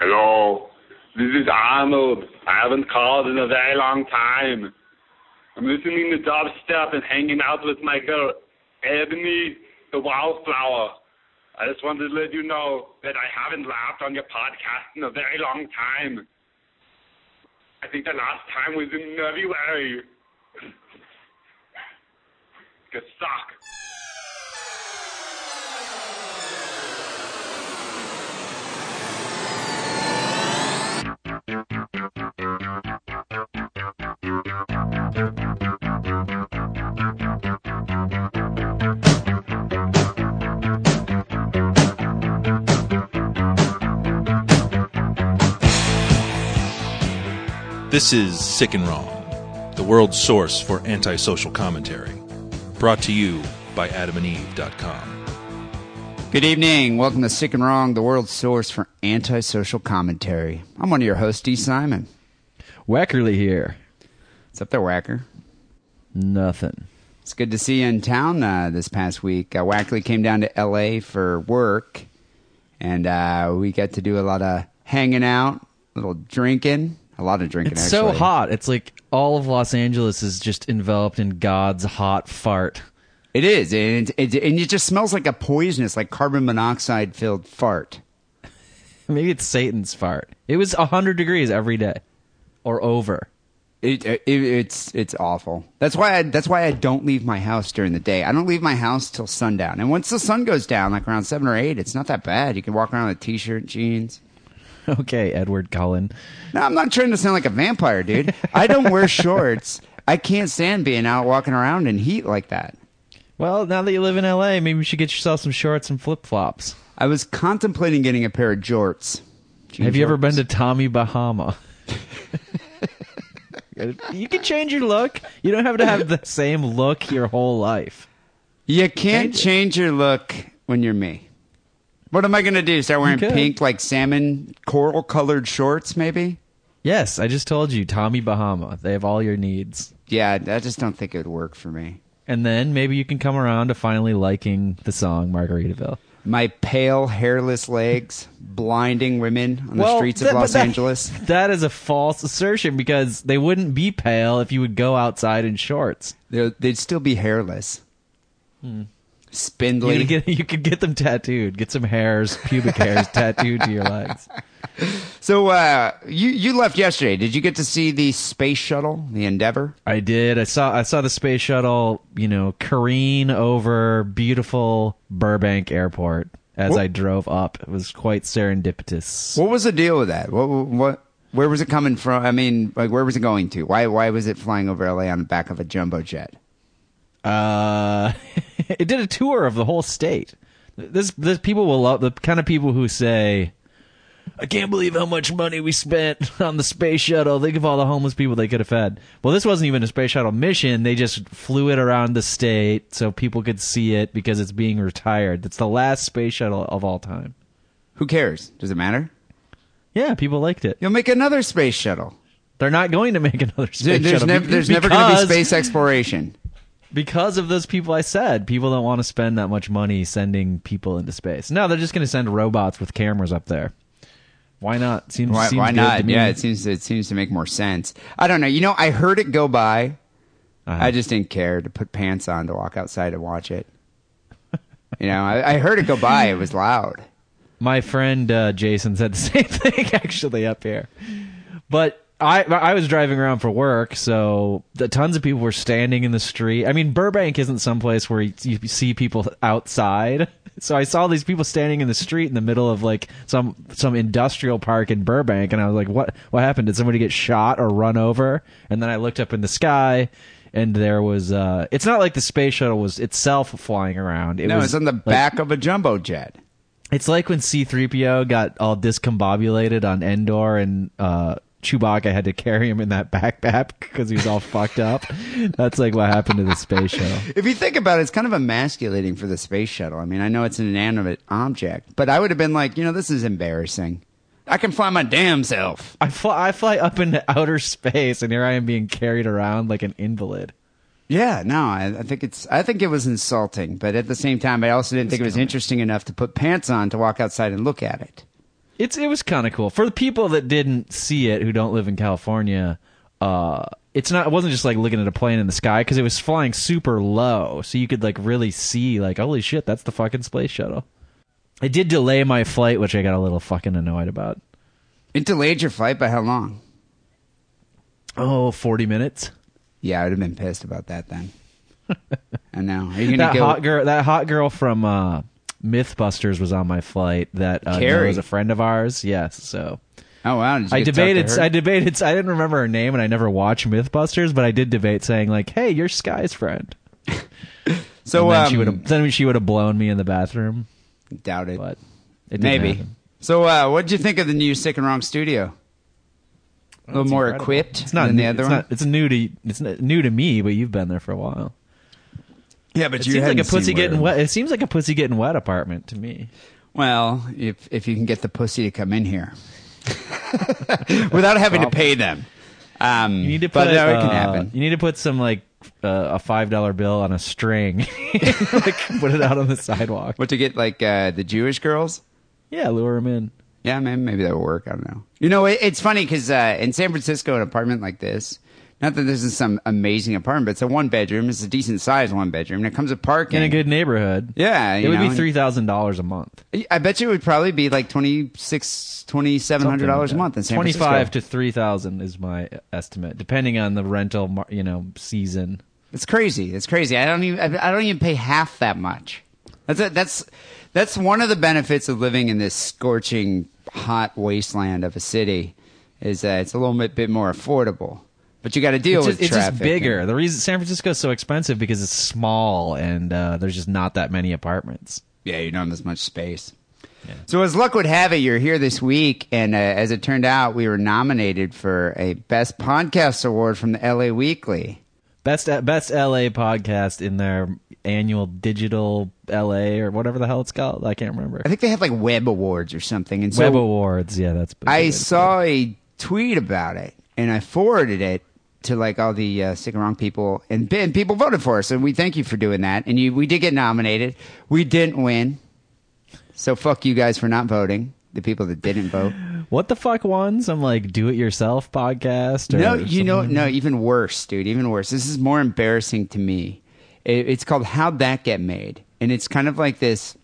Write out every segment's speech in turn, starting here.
Hello, this is Arnold. I haven't called in a very long time. I'm listening to dubstep and hanging out with my girl, Ebony, the wildflower. I just wanted to let you know that I haven't laughed on your podcast in a very long time. I think the last time was in February. You suck. This is Sick and Wrong, the world's source for antisocial commentary. Brought to you by adamandeve.com. Good evening. Welcome to Sick and Wrong, the world's source for antisocial commentary. I'm one of your hosts, Dee Simon. Wackerly here. What's up there, Wacker? Nothing. It's good to see you in town uh, this past week. Uh, Wackerly came down to L.A. for work, and uh, we got to do a lot of hanging out, a little drinking, a lot of drinking. It's so hot. It's like all of Los Angeles is just enveloped in God's hot fart. It is, and it, it, and it just smells like a poisonous, like carbon monoxide filled fart. Maybe it's Satan's fart. It was 100 degrees every day or over. It, it it's it's awful. That's why I that's why I don't leave my house during the day. I don't leave my house till sundown. And once the sun goes down, like around seven or eight, it's not that bad. You can walk around with a t-shirt, jeans. Okay, Edward Cullen. No, I'm not trying to sound like a vampire, dude. I don't wear shorts. I can't stand being out walking around in heat like that. Well, now that you live in LA, maybe you should get yourself some shorts and flip flops. I was contemplating getting a pair of jorts. Jean Have you ever been to Tommy Bahama? you can change your look. You don't have to have the same look your whole life. You can't change your look when you're me. What am I going to do? Start wearing could. pink, like salmon coral colored shorts, maybe? Yes, I just told you, Tommy Bahama. They have all your needs. Yeah, I just don't think it would work for me. And then maybe you can come around to finally liking the song Margaritaville. My pale, hairless legs blinding women on the streets of that- Los that- Angeles. That is a false assertion because they wouldn't be pale if you would go outside in shorts. They're, they'd still be hairless. Hmm. Spindly. You could, get, you could get them tattooed. Get some hairs, pubic hairs tattooed to your legs. So uh, you you left yesterday. Did you get to see the space shuttle, the Endeavor? I did. I saw. I saw the space shuttle. You know, careen over beautiful Burbank Airport as What- I drove up. It was quite serendipitous. What was the deal with that? What what where was it coming from? I mean, like where was it going to? Why why was it flying over LA on the back of a jumbo jet? Uh, it did a tour of the whole state. This, this people will love the kind of people who say, "I can't believe how much money we spent on the space shuttle. Think of all the homeless people they could have fed." Well, this wasn't even a space shuttle mission. They just flew it around the state so people could see it because it's being retired. It's the last space shuttle of all time. Who cares? Does it matter? Yeah, people liked it. You'll make another space shuttle. They're not going to make another space there's shuttle be- there's never going to be space exploration. Because of those people I said. People don't want to spend that much money sending people into space. No, they're just going to send robots with cameras up there. Why not? Seems, Why, seems why not? Yeah, it seems it seems to make more sense. I don't know. You know, I heard it go by. Uh-huh. I just didn't care to put pants on to walk outside and watch it. You know, I, I heard it go by. It was loud. My friend uh, Jason said the same thing actually up here, but. I I was driving around for work, so the tons of people were standing in the street. I mean, Burbank isn't someplace where you, you see people outside. So I saw these people standing in the street in the middle of like some some industrial park in Burbank, and I was like, "What? What happened? Did somebody get shot or run over?" And then I looked up in the sky, and there was. uh It's not like the space shuttle was itself flying around. It No, was it's on the like- back of a jumbo jet. it's like when C3PO got all discombobulated on Endor and uh, Chewbacca had to carry him in that backpack because he was all fucked up. That's like what happened to the space shuttle. If you think about it, it's kind of emasculating for the space shuttle. I mean, I know it's an inanimate object, but I would have been like, you know, this is embarrassing. I can fly my damn self. I fly, I fly up into outer space and here I am being carried around like an invalid. Yeah, no, I, I think it's. I think it was insulting, but at the same time, I also didn't think it was interesting enough to put pants on to walk outside and look at it. It's it was kind of cool for the people that didn't see it who don't live in California. Uh, it's not. It wasn't just like looking at a plane in the sky because it was flying super low, so you could like really see like holy shit, that's the fucking space shuttle. It did delay my flight, which I got a little fucking annoyed about. It delayed your flight by how long? Oh, 40 minutes. Yeah, I would have been pissed about that then. I know. Are you gonna That go? hot girl, that hot girl from uh, MythBusters was on my flight. That uh, Kari. was a friend of ours. Yes, so oh wow! I get to talk to debated. I debated. I didn't remember her name, and I never watched MythBusters, but I did debate saying like, "Hey, you're Sky's friend." so then um, she would have. Then she would have blown me in the bathroom, doubt it. but it Maybe. happen. So, uh, what did you think of the new Sick and Wrong studio? A little It's more incredible. equipped It's not than new, the other it's one. Not, it's new to. It's new to me, but you've been there for a while. Yeah, but It seems like a pussy getting wet. It seems like a pussy getting wet apartment to me. Well, if if you can get the pussy to come in here without having to pay them, um, You need to put. but put. no, it uh, can happen. You need to put some like uh, a five dollar bill on a string, like put it out on the sidewalk. What to get like uh, the Jewish girls? Yeah, lure him in. Yeah, maybe, maybe that will work. I don't know. You know, it, it's funny because uh, in San Francisco, an apartment like this, not that this is some amazing apartment, but it's a one bedroom. It's a decent sized one bedroom, and it comes with parking. in a good neighborhood. yeah, it would know, be three thousand dollars a month. I bet you it would probably be like twenty six, twenty seven hundred dollars a month in San Twenty Francisco. five to three thousand is my estimate, depending on the rental, you know, season. It's crazy. It's crazy. I don't even. I don't even pay half that much. That's a, that's that's one of the benefits of living in this scorching hot wasteland of a city, is that it's a little bit, bit more affordable. But you got to deal It's, with just, it's just traffic. bigger. The reason San Francisco is so expensive because it's small and uh, there's just not that many apartments. Yeah, you don't have as much space. So as luck would have it, you're here this week, and uh, as it turned out, we were nominated for a Best Podcast Award from the LA Weekly. Best best LA podcast in their annual digital LA or whatever the hell it's called. I can't remember. I think they have like Web Awards or something. And so Web Awards. Yeah, that's. I saw a tweet about it, and I forwarded it to like all the uh, sick and wrong people, and, and people voted for us, and we thank you for doing that. And you, we did get nominated. We didn't win, so fuck you guys for not voting. The people that didn't vote. what the fuck won some like do it yourself podcast. Or No, you know, no, even worse, dude. Even worse. This is more embarrassing to me. It, it's called "How'd That Get Made," and it's kind of like this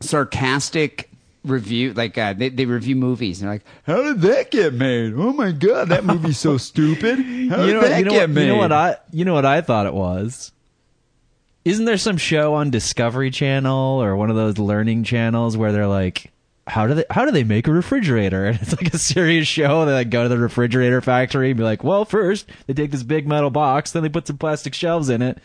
sarcastic review. Like uh, they, they review movies, and they're like, "How did that get made? Oh my god, that movie's so stupid. How did you know, that you know, get what, made?" you know what I you know what I thought it was. Isn't there some show on Discovery Channel or one of those learning channels where they're like, how do they how do they make a refrigerator? And it's like a serious show. They like go to the refrigerator factory and be like, well, first they take this big metal box, then they put some plastic shelves in it.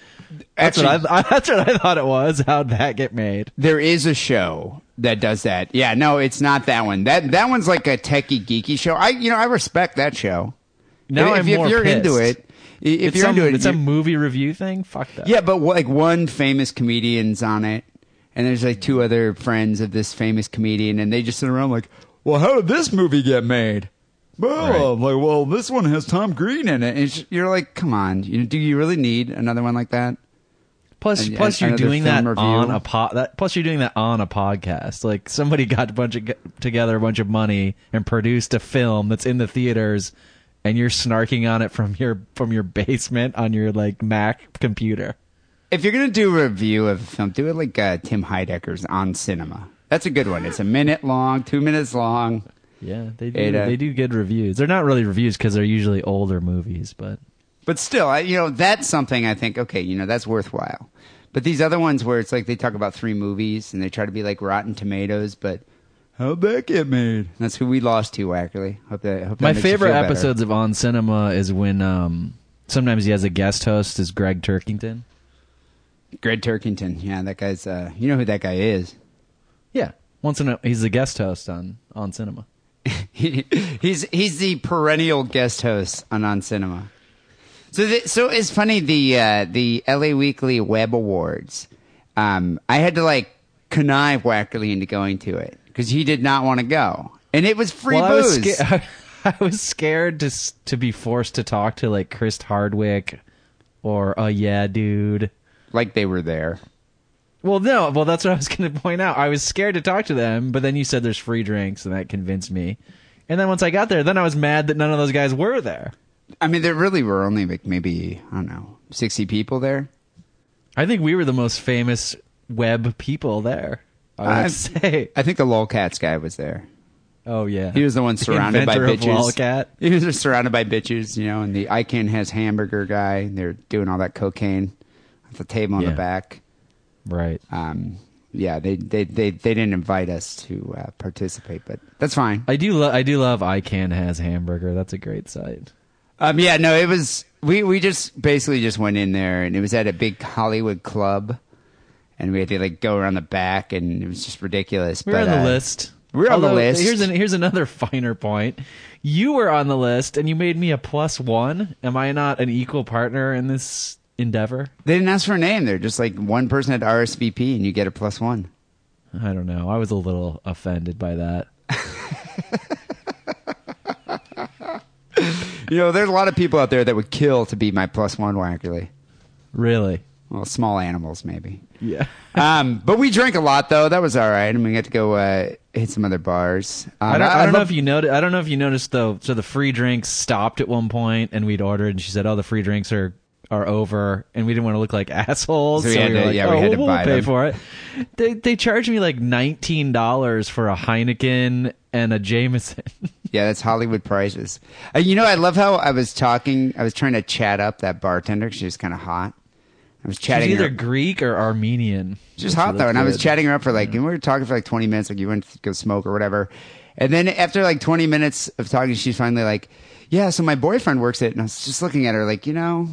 That's what Actually- I that's what I thought it was. How'd that get made? There is a show that does that. Yeah, no, it's not that one. That that one's like a techie geeky show. I you know I respect that show. Now if, if you're into it, if it's you're some, into it, it's a movie review thing. Fuck that. Yeah, but like one famous comedian's on it, and there's like two other friends of this famous comedian, and they just sit around like, "Well, how did this movie get made?" Well, Right. Like, well, this one has Tom Green in it. And you're like, come on, you know, do you really need another one like that? Plus, And- plus and you're doing that review. on a po- that, Plus, you're doing that on a podcast. Like somebody got a bunch of together a bunch of money and produced a film that's in the theaters, and you're snarking on it from your from your basement on your like Mac computer. If you're gonna do a review of a film, do it like uh, Tim Heidecker's on cinema. That's a good one. It's a minute long, two minutes long. Yeah, they do. It, uh, they do good reviews. They're not really reviews because they're usually older movies, but But still, I, you know, that's something I think, okay, you know, that's worthwhile. But these other ones where it's like they talk about three movies and they try to be like Rotten Tomatoes, but how'd that get made? That's who we lost to, actually. Hope that, hope that my makes you favorite feel better. episodes of On Cinema is when um sometimes he has a guest host is Gregg Turkington. Gregg Turkington. Yeah, that guy's, uh, you know who that guy is. Yeah, once in a he's a guest host on On Cinema. He, he's he's the perennial guest host on On Cinema. So the, so it's funny the uh, the LA Weekly Web Awards. Um, I had to like connive Wackerly into going to it because he did not want to go, and it was free well, I was, booze. sca- I was scared to to be forced to talk to like Chris Hardwick or uh yeah dude. like they were there. Well, no. Well, that's what I was going to point out. I was scared to talk to them, but then you said there's free drinks, and that convinced me. And then once I got there, then I was mad that none of those guys were there. I mean, there really were only like maybe I don't know, sixty people there. I think we were the most famous web people there. I would I- say. I think the lolcats guy was there. Oh yeah, He was the one The surrounded by inventor of bitches. Lolcat. He was just surrounded by bitches, you know, and the I can has hamburger guy. They're doing all that cocaine at the table in Yeah. the back. Right. Um, yeah, they, they, they, they didn't invite us to uh, participate, but that's fine. I do. Lo- I do love. I can has hamburger. That's a great site. Um, yeah, no, it was we we just basically just went in there, and it was at a big Hollywood club, and we had to like go around the back, and it was just ridiculous. We were but, on the uh, list. we were on the list. Here's an, here's another finer point. You were on the list, and you made me a plus one. Am I not an equal partner in this endeavor? They didn't ask for a name. They're just like one person had RSVP, and you get a plus one. I don't know. I was a little offended by that. You know, there's a lot of people out there that would kill to be my plus one Wackerly. Really? Well, small animals maybe. Yeah. Um, but we drank a lot though. That was all right, and we got to go uh, hit some other bars. Um, I don't, I don't know if you noticed. I don't know if you noticed though. So the free drinks stopped at one point, and we'd ordered, and she said, "Oh, the free drinks are are over," and we didn't want to look like assholes. So we had were to- like, yeah, we "Oh, had to we'll, buy pay them." for it. They they charged me like nineteen dollars for a Heineken and a Jameson. Yeah, that's Hollywood prices. Uh, you know, I love how I was talking. I was trying to chat up that bartender. She was kind of hot. I was chatting. She's either her. Greek or Armenian. She's hot though, and I was chatting her up for like, and we were talking for like twenty minutes. Like you went to go smoke or whatever, and then after like twenty minutes of talking, she's finally like, "Yeah, so my boyfriend works it." And I was just looking at her like, you know,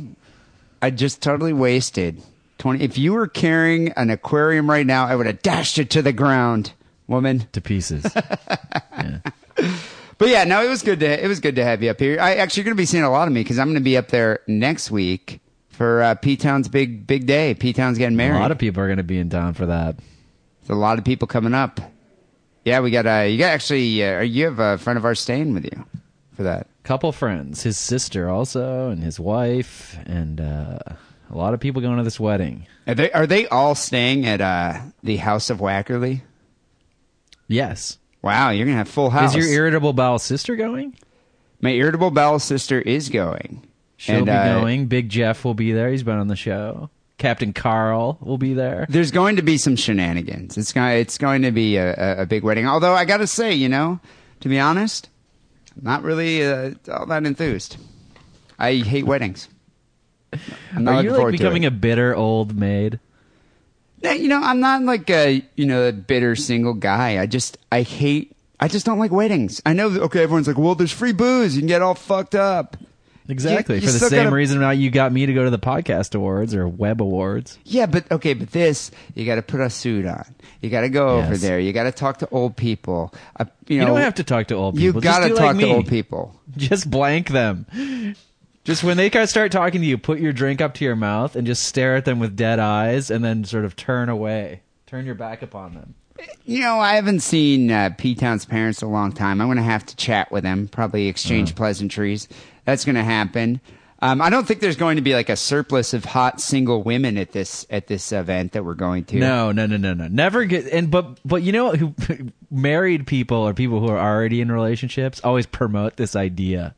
I just totally wasted twenty. If you were carrying an aquarium right now, I would have dashed it to the ground, woman. to pieces. yeah. But yeah, no, it was good to it was good to have you up here. I actually you're going to be seeing a lot of me because I'm going to be up there next week for uh, P Town's big big day. P Town's getting married. A married. lot of people are going to be in town for that. There's a lot of people coming up. Yeah, we got uh, you got actually uh, you have a friend of ours staying with you for that. Couple friends, his sister also, and his wife, and uh, a lot of people going to this wedding. Are they are they all staying at uh, the House of Wackerly? Yes. Wow, you're gonna have full house. Is your irritable bowel sister going? My irritable bowel sister is going. She'll And, be uh, going. Big Jeff will be there. He's been on the show. Captain Carl will be there. There's going to be some shenanigans. It's going it's going to be a, a, a big wedding. Although I got to say, you know, to be honest, not really uh, all that enthused. I hate weddings. I'm not Are looking you like forward to becoming it. a bitter old maid? Yeah, you know, I'm not like a you know a bitter single guy. I just I hate. I just don't like weddings. I know. that- Okay, everyone's like, well, there's free booze. You can get all fucked up. Exactly. you For the same gotta- reason why you got me to go to the podcast awards or web awards. Yeah, but okay, but this you got to put a suit on. You got to go over there. You got to talk to old people. Uh, you, You, don't have to talk to old people. You got to talk like to old people. Just blank them. Just when they start talking to you, put your drink up to your mouth and just stare at them with dead eyes, and then sort of turn away, turn your back upon them. You know, I haven't seen uh, P Town's parents in a long time. I'm going to have to chat with them, probably exchange Uh-huh. pleasantries. That's going to happen. Um, I don't think there's going to be like a surplus of hot single women at this at this event that we're going to. No, no, no, no, no. Never get and but but you know who married people or people who are already in relationships always promote this idea.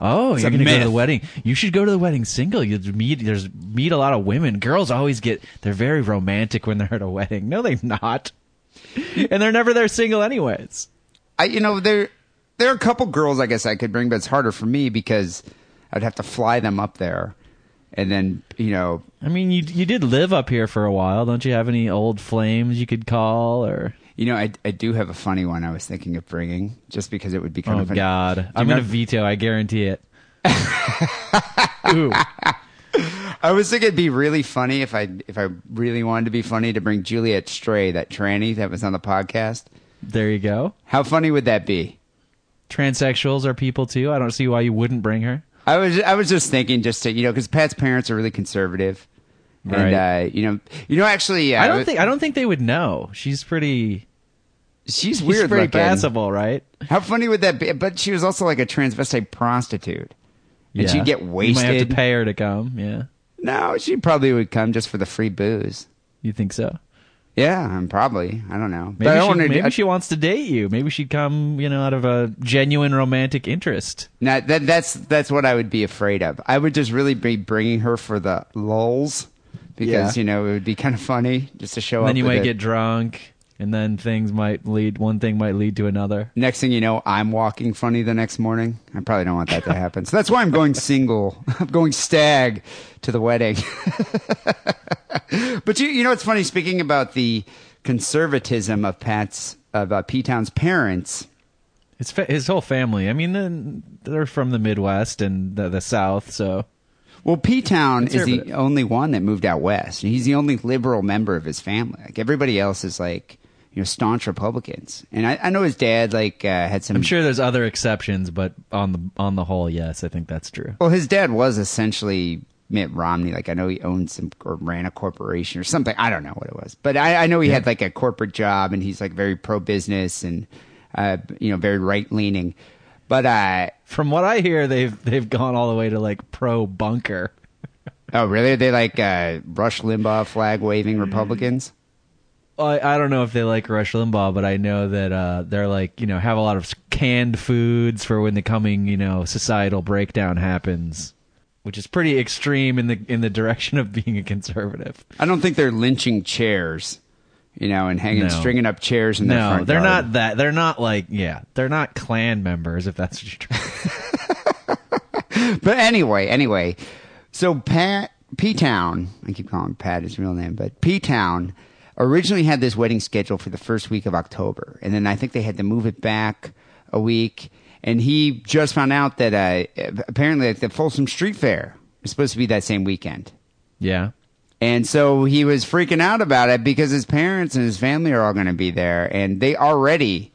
Oh, you're a gonna go to the wedding. You should go to the wedding single. You meet there's meet a lot of women. Girls always get they're very romantic when they're at a wedding. No, they're not. and they're never there single anyways. I you know there there are a couple girls I guess I could bring, but it's harder for me because I'd have to fly them up there, and then you know I mean, you you did live up here for a while. Don't you have any old flames you could call or? you know I I do have a funny one I was thinking of bringing just because it would be kind Oh of fun. God, I'm gonna remember- veto. I guarantee it. Ooh. I was thinking it'd be really funny if I if I really wanted to be funny to bring Juliet Stray, that tranny that was on the podcast. There you go. How funny would that be? Transsexuals are people too. I don't see why you wouldn't bring her. I was I was just thinking just to you know because Pat's parents are really conservative, and Right. uh, you know you know actually uh, I don't think I don't think they would know. She's pretty. she's She's weird pretty looking. passable, right? How funny would that be? But she was also like a transvestite prostitute, and she'd get You might have wasted. to pay her to come. Yeah, No, she probably would come just for the free booze. you think so? Yeah, I'm probably. I don't know. Maybe, she, don't wanna- maybe I- she wants to date you. Maybe she'd come, you know, out of a genuine romantic interest. Now, that, that's that's what I would be afraid of. I would just really be bringing her for the lulls because Yeah. you know it would be kind of funny just to show And up. then you might it. get drunk, and then things might lead. One thing might lead to another. Next thing you know, I'm walking funny the next morning. I probably don't want that to happen. So that's why I'm going single. I'm going stag to the wedding. but you, you know, it's funny. Speaking about the conservatism of Pat's of uh, P Town's parents. His fa- his whole family. I mean, they're from the Midwest and the, the South, so Well, P Town is the only one that moved out west. He's the only liberal member of his family. Like everybody else is like you know staunch Republicans. And I, I know his dad like uh, had some. I'm sure there's other exceptions, but on the on the whole, yes, I think that's true. Well, his dad was essentially Mitt Romney. Like I know he owned some or ran a corporation or something. I don't know what it was, but I, I know he had like a corporate job and he's like very pro business and uh, you know very right leaning. But uh, From what I hear, they've they've gone all the way to like pro bunker. oh really? Are they like uh, Rush Limbaugh flag waving Republicans? I, I don't know if they like Rush Limbaugh, but I know that uh, they're like you know have a lot of canned foods for when the coming you know societal breakdown happens, which is pretty extreme in the in the direction of being a conservative. I don't think they're lynching chairs, you know, and hanging, No. stringing up chairs in their No, they're yard. not that. They're not like yeah, they're not Klan members. If that's what you're trying. But anyway, anyway, so Pat P Town, I keep calling Pat his real name, but P Town originally had this wedding scheduled for the first week of October, and then I think they had to move it back a week. And he just found out that uh, apparently like, the Folsom Street Fair is supposed to be that same weekend. Yeah. And so he was freaking out about it because his parents and his family are all going to be there, and they already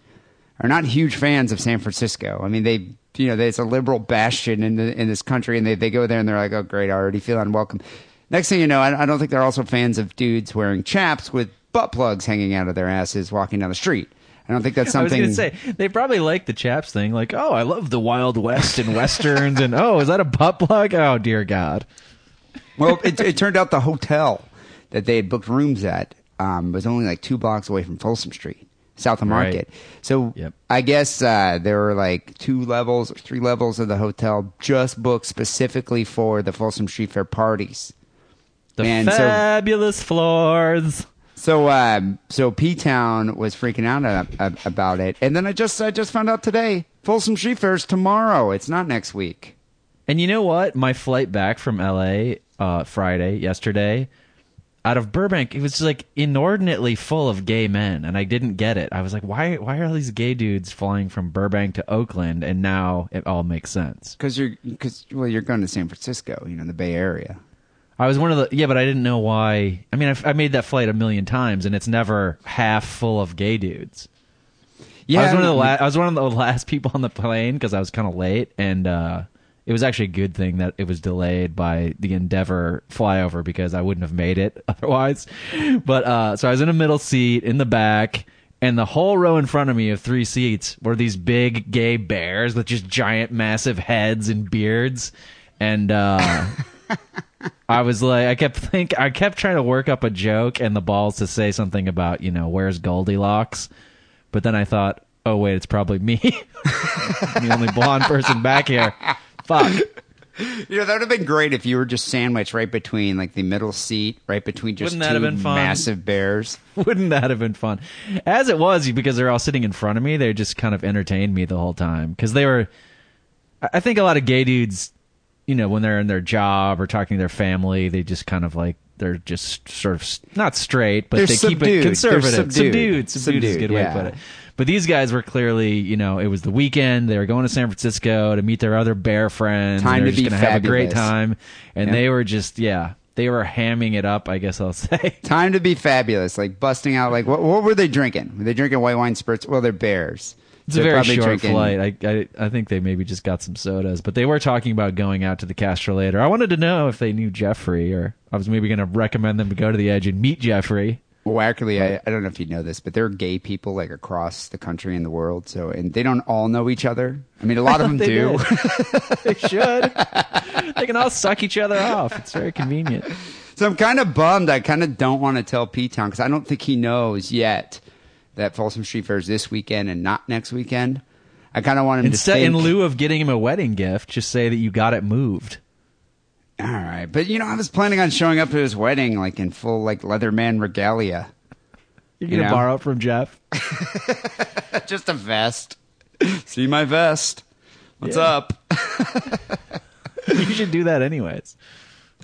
are not huge fans of San Francisco. I mean, they, you know, it's a liberal bastion in the, in this country, and they they go there and they're like, oh great, I already feel unwelcome. Next thing you know, I, I don't think they're also fans of dudes wearing chaps with butt plugs hanging out of their asses walking down the street. I don't think that's something. I was going to say they probably like the chaps thing. Like, oh, I love the Wild West and westerns, and oh, is that a butt plug? Oh, dear God. well, it, it turned out the hotel that they had booked rooms at um, was only like two blocks away from Folsom Street, south of Right. Market. So Yep. I guess uh, there were like two levels or three levels of the hotel just booked specifically for the Folsom Street Fair parties. The Man, so- fabulous floors. So, um, so P Town was freaking out a- a- about it, and then I just I just found out today Folsom Street Fair's tomorrow. It's not next week. And you know what? My flight back from LA uh, Friday, yesterday, out of Burbank, it was like inordinately full of gay men, and I didn't get it. I was like, why? Why are all these gay dudes flying from Burbank to Oakland? And now it all makes sense. Because you're, because well, you're going to San Francisco, you know, the Bay Area. I was one of the yeah, but I didn't know why. I mean, I've, I made that flight a million times, and it's never half full of gay dudes. Yeah, I was one of the last. I was one of the last people on the plane because I was kind of late, and uh, it was actually a good thing that it was delayed by the Endeavor flyover because I wouldn't have made it otherwise. But uh, so I was in a middle seat in the back, and the whole row in front of me of three seats were these big gay bears with just giant, massive heads and beards, and. Uh, I was like, I kept think, I kept trying to work up a joke and the balls to say something about, you know, where's Goldilocks, but then I thought, oh wait, it's probably me, I'm the only blonde person back here. Fuck. You know, that would have been great if you were just sandwiched right between like the middle seat, right between just Wouldn't that two have been fun? massive bears. Wouldn't that have been fun? As it was, because they're all sitting in front of me, they just kind of entertained me the whole time because they were. I think a lot of gay dudes, you know, when they're in their job or talking to their family, they just kind of like they're just sort of not straight, but They're they keep subdued. it They're conservative. subdued. Subdued. Subdued, is a Subdued, good way to put it. But these guys were clearly, you know, it was the weekend. They were going to San Francisco to meet their other bear friends. Time and they to be gonna have a great time, and they were just, yeah, they were hamming it up. I guess I'll say. Time to be fabulous, like busting out. Like, what, what were they drinking? Were they drinking white wine spirits? Well, they're bears. It's They're a very short drinking- flight. I, I I think they maybe just got some sodas, but they were talking about going out to the Castro later. I wanted to know if they knew Jeffrey, or I was maybe going to recommend them to go to the Edge and meet Jeffrey. Well, actually, I, I don't know if you know this, but there are gay people like across the country and the world. So, and they don't all know each other. I mean, a lot of them They do. they should. they can all suck each other off. It's very convenient. So So I'm kind of bummed. I kind of don't want to tell P Town because I don't think he knows yet that Folsom Street Fair is this weekend and not next weekend. I kind of want him Instead, to think, in lieu of getting him a wedding gift, just say that you got it moved. All right, but you know, I was planning on showing up to his wedding like in full like Leatherman regalia, You're gonna know? borrow it from Jeff. just a vest. See my vest. What's Yeah. up? you should do that anyways.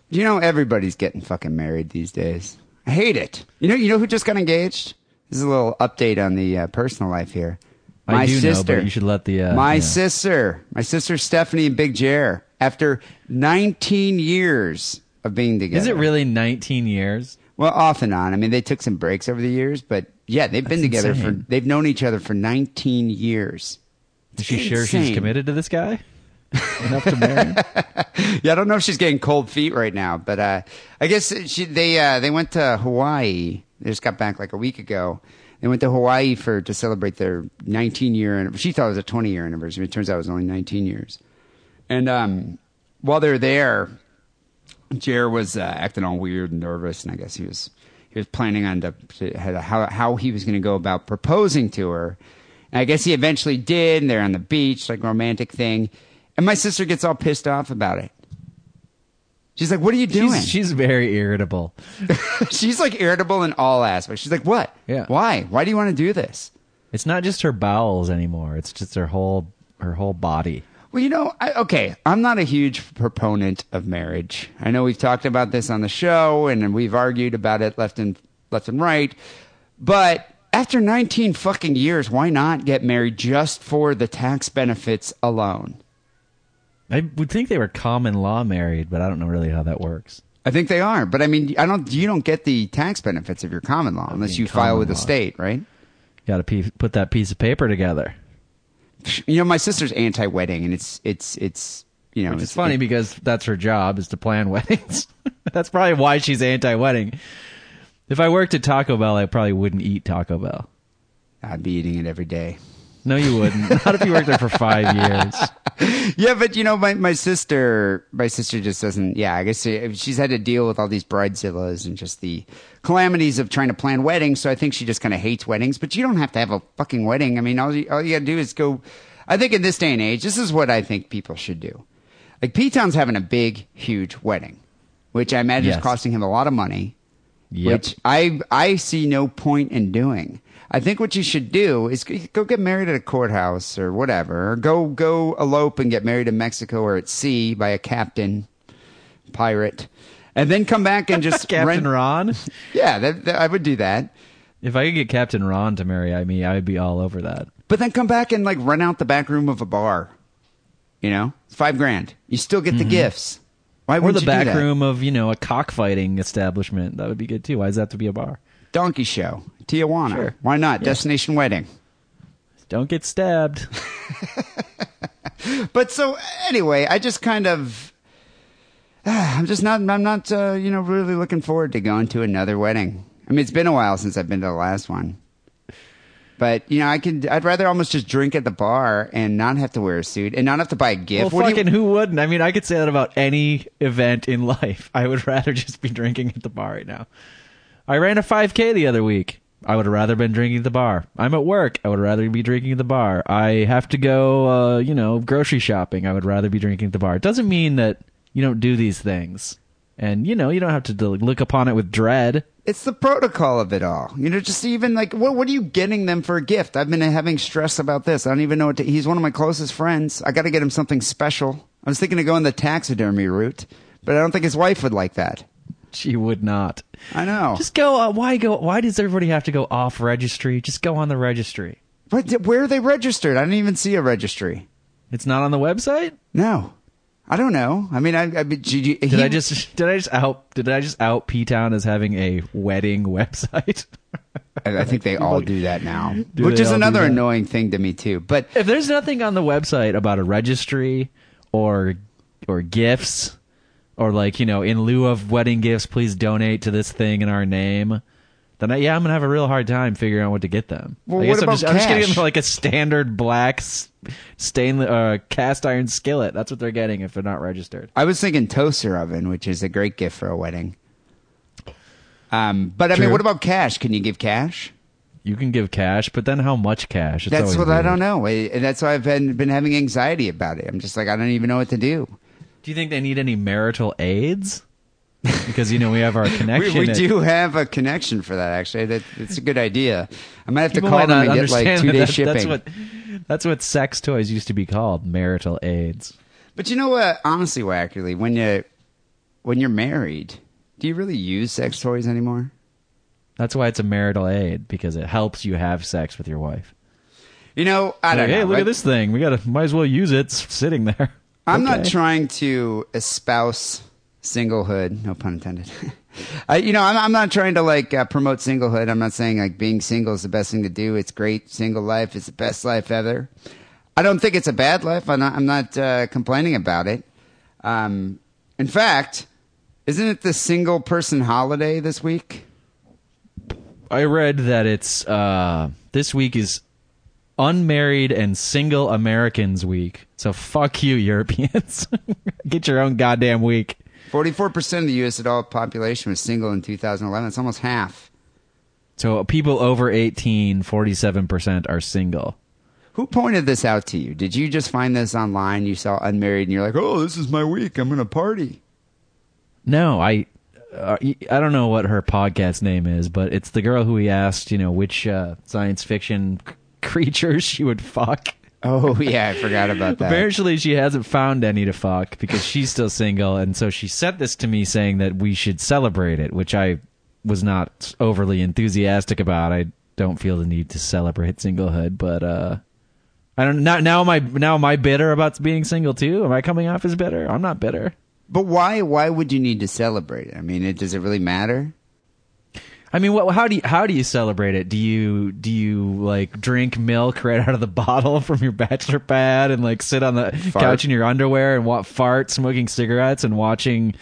You know, everybody's getting fucking married these days. I hate it. You know, you know who just got engaged? This is a little update on the uh, personal life here. My I do sister. know, you should let the uh, my yeah. sister, my sister Stephanie and Big Jer, after 19 years of being together. Is it really 19 years? Well, off and on. I mean, they took some breaks over the years, but yeah, they've been together insane. for. They've known each other for 19 years. Is she sure she's committed to this guy enough to marry? Yeah, I don't know if she's getting cold feet right now, but uh, I guess she they uh, they went to Hawaii. They just got back like a week ago. They went to Hawaii for to celebrate their 19 year. She thought it was a 20 year anniversary. It turns out it was only 19 years. And um, while they're there, Jer was uh, acting all weird and nervous, and I guess he was he was planning on to how how he was going to go about proposing to her. And I guess he eventually did. And they're on the beach, like romantic thing. And my sister gets all pissed off about it. She's like, "What are you doing?" She's, she's very irritable. She's like irritable in all aspects. She's like, "What? Yeah. Why? Why do you want to do this?" It's not just her bowels anymore. It's just her whole her whole body. Well, you know, I, okay, I'm not a huge proponent of marriage. I know we've talked about this on the show, and we've argued about it left and left and right. But after 19 fucking years, why not get married just for the tax benefits alone? I would think they were common law married, but I don't know really how that works. I think they are, but I mean, I don't. You don't get the tax benefits of your common law unless you file with the law. state, right? Got to pe- put that piece of paper together. You know, my sister's anti-wedding, and it's it's it's you know, Which it's funny it- because that's her job is to plan weddings. that's probably why she's anti-wedding. If I worked at Taco Bell, I probably wouldn't eat Taco Bell. I'd be eating it every day. No, you wouldn't. Not if you worked there for five years. Yeah, but you know, my, my sister, my sister just doesn't. Yeah, I guess she- she's had to deal with all these bridezillas and just the calamities of trying to plan weddings. So I think she just kind of hates weddings. But you don't have to have a fucking wedding. I mean, all you, all you got to do is go. I think in this day and age, this is what I think people should do. Like P Town's having a big, huge wedding, which I imagine Yes. is costing him a lot of money. Yep. Which I I see no point in doing. I think what you should do is go- get married at a courthouse or whatever, or go go elope and get married in Mexico or at sea by a captain pirate, and then come back and just Captain rent. Ron. Yeah, that, that- I would do that. If I could get Captain Ron to marry I me, I would be all over that. But then come back and like rent out the back room of a bar. You know, five grand. You still get the gifts. Why Mm-hmm. Or would the back room of, you know, a cockfighting establishment. That would be good too. Why does that have to be a bar? Donkey show, Tijuana. Sure. Why not? Yeah. Destination wedding. Don't get stabbed. But so anyway, I just kind of, I'm just not, I'm not, uh, you know, really looking forward to going to another wedding. I mean, it's been a while since I've been to the last one. But you know, I could, I'd rather almost just drink at the bar and not have to wear a suit and not have to buy a gift. Well, What do you- fucking who wouldn't? I mean, I could say that about any event in life. I would rather just be drinking at the bar right now. I ran a 5K the other week. I would have rather been drinking at the bar. I'm at work. I would rather be drinking at the bar. I have to go, uh, you know, grocery shopping. I would rather be drinking at the bar. It doesn't mean that you don't do these things. And, you know, you don't have to look upon it with dread. It's the protocol of it all. You know, just even like, what, what are you getting them for a gift? I've been having stress about this. I don't even know what to, he's one of my closest friends. I got to get him something special. I was thinking of going the taxidermy route, but I don't think his wife would like that. She would not. I know. Just go. Uh, why go? Why does everybody have to go off registry? Just go on the registry. but where are they registered? I didn't even see a registry. It's not on the website. No, I don't know. I mean, I, I did, you, Did I just did I just out did I just out P Town as having a wedding website? I, I think they all do that now, Do which is another annoying thing to me too. But if there's nothing on the website about a registry or or gifts or like you know in lieu of wedding gifts, please donate to this thing in our name. Then I, yeah, I'm gonna have a real hard time figuring out what to get them. Well, I guess what I'm about just, I'm just getting them like a standard black stainless uh, cast iron skillet. That's what they're getting if they're not registered. I was thinking toaster oven, which is a great gift for a wedding. Um, but I mean, what about cash? Can you give cash? You can give cash, but then how much cash? It's That's what I don't know. I- That's why I've been been having anxiety about it. I'm just like I don't even know what to do. Do you think they need any marital aids? Because you know we have our connection. we at- do have a connection for that. Actually, that, it's a good idea. I might have to call them and get like two day that- shipping. That's what that's what sex toys used to be called, marital aids. But you know what? Honestly, Wackerly, when you when you're married, do you really use sex toys anymore? That's why it's a marital aid because it helps you have sex with your wife. You know, I don't hey, know. look Like, at this thing. We gotta might as well use it. It's sitting there. I'm not trying to espouse singlehood, no pun intended. I, you know, I'm, I'm not trying to like uh, promote singlehood. I'm not saying like being single is the best thing to do. It's great. Single life is the best life ever. I don't think it's a bad life. I'm not, I'm not uh, complaining about it. Um, in fact, isn't it the single person holiday this week? I read that it's uh this week is unmarried and single Americans week. So fuck you, Europeans. Get your own goddamn week. 44% of the U.S. adult population was single in 2011. It's almost half. So people over 18, 47% are single. Who pointed this out to you? Did you just find this online? You saw unmarried and you're like, oh, this is my week. I'm going to party. No, I uh, I don't know what her podcast name is, but it's the girl who we asked, you know, which uh, science fiction creatures she would fuck. Oh, yeah, I forgot about that. Apparently, she hasn't found any to fuck because she's still single, and so she sent this to me saying that we should celebrate it, which I was not overly enthusiastic about. I don't feel the need to celebrate singlehood, but uh, I don't. Now, now am I now am I bitter about being single too? Am I coming off as bitter? I'm not bitter. But why why would you need to celebrate it? I mean, it, does it really matter? I mean, what, how do you how do you celebrate it? Do you do you like drink milk right out of the bottle from your bachelor pad and like sit on the Fart. couch in your underwear and wa- fart, smoking cigarettes and watching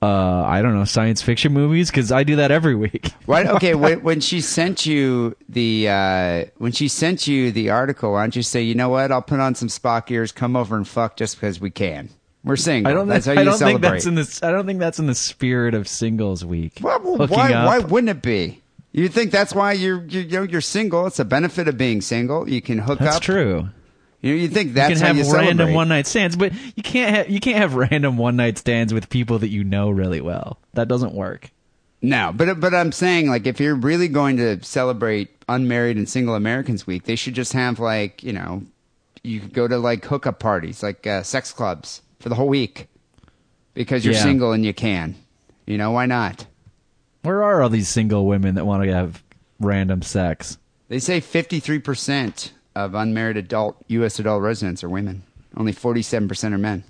uh I don't know science fiction movies because I do that every week. right? Okay, when, when she sent you the uh, when she sent you the article, why don't you say, you know what? I'll put on some Spock ears, come over and fuck just because we can. We're single. I don't. That's how I you don't think celebrate. that's in the. I don't think that's in the spirit of singles week. Well, well, Hooking why? up. Why wouldn't it be? You think that's why you're you, you know you're single? It's a benefit of being single. You can hook up That's up. true. You know, you think that's you can how have you random celebrate. one night stands, but you can't have you can't have random one night stands with people that you know really well. That doesn't work. No, but but I'm saying like if you're really going to celebrate unmarried and single Americans week, they should just have like you know, you could go to like hookup parties, like uh, sex clubs for the whole week, because you're Yeah. single and you can. You know why not? Where are all these single women that want to have random sex? They say 53 percent of unmarried adult U.S. adult residents are women. Only 47 percent are men.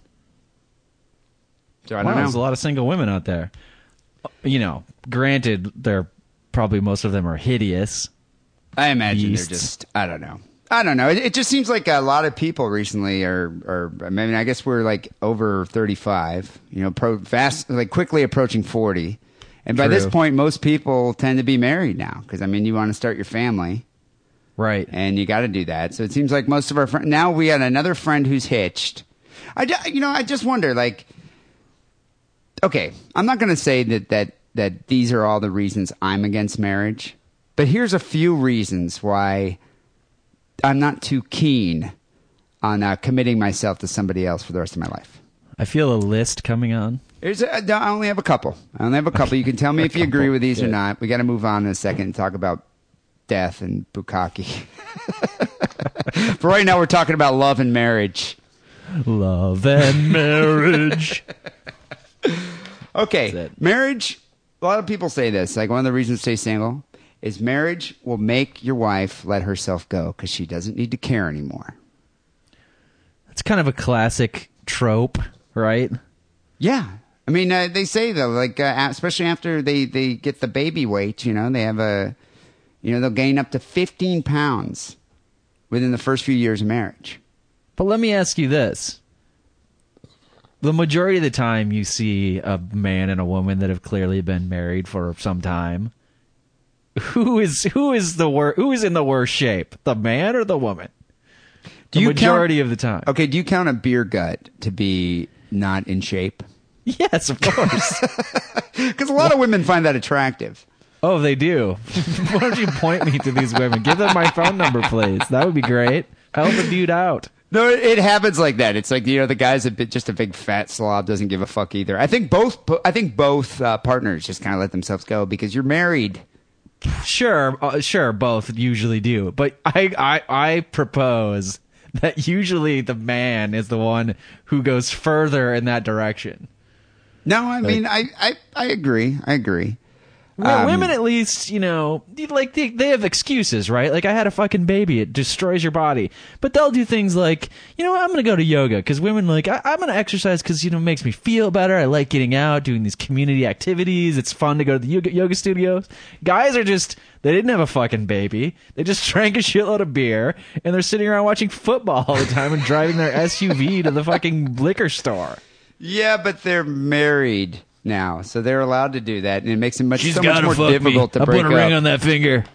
So I wow, don't know. there's a lot of single women out there. You know, granted, they're probably most of them are hideous. I imagine Yeasts. they're just. I don't know. I don't know. It, it just seems like a lot of people recently are. are I mean, I guess we're like over thirty-five. You know, pro, fast, like quickly approaching forty, and by this point, most people tend to be married now. Because I mean, you want to start your family, Right. and you got to do that. So it seems like most of our friends. Now we had another friend who's hitched. I, you know, I just wonder, like, okay, I'm not going to say that that that these are all the reasons I'm against marriage, but here's a few reasons why I'm not too keen on uh, committing myself to somebody else for the rest of my life. I feel a list coming on. There's a, I only have a couple. I only have a couple. You can tell me if you agree with these or not. We got to move on in a second and talk about death and bukkake. For right now, we're talking about love and marriage. Love and marriage. Okay, marriage. A lot of people say this. Like one of the reasons to stay single is marriage will make your wife let herself go because she doesn't need to care anymore. That's kind of a classic trope, right? Yeah, I mean uh, they say though, like uh, especially after they they get the baby weight, you know, they have a, you know, they'll gain up to fifteen pounds within the first few years of marriage. But let me ask you this. The majority of the time you see a man and a woman that have clearly been married for some time. Who is who is the wor- who is in the worst shape? The man or the woman? Do the you majority count- of the time. Okay, do you count a beer gut to be not in shape? Yes, of course. Because a lot of women find that attractive. Oh, they do. Why don't you point me to these women? Give them my phone number, please. That would be great. Help a dude out. No, it, it happens like that. It's like you know the guy's a bit just a big fat slob, doesn't give a fuck either. I think both. I think both uh, partners just kind of let themselves go because you're married. Sure, uh, sure, both usually do. But I, I, I propose that usually the man is the one who goes further in that direction. No, I mean I, I, I agree. I agree. Um, women at least, you know, like they, they have excuses, right? Like I had a fucking baby, it destroys your body. But they'll do things like, you know, what, I'm going to go to yoga because women like I, I'm going to exercise because you know it makes me feel better. I like getting out, doing these community activities. It's fun to go to the yoga, yoga studios. Guys are just they didn't have a fucking baby. They just drank a shitload of beer and they're sitting around watching football all the time and driving their SUV to the fucking liquor store. Yeah, but they're married now, so they're allowed to do that, and it makes it much so much more difficult to I break put a ring up. on that finger.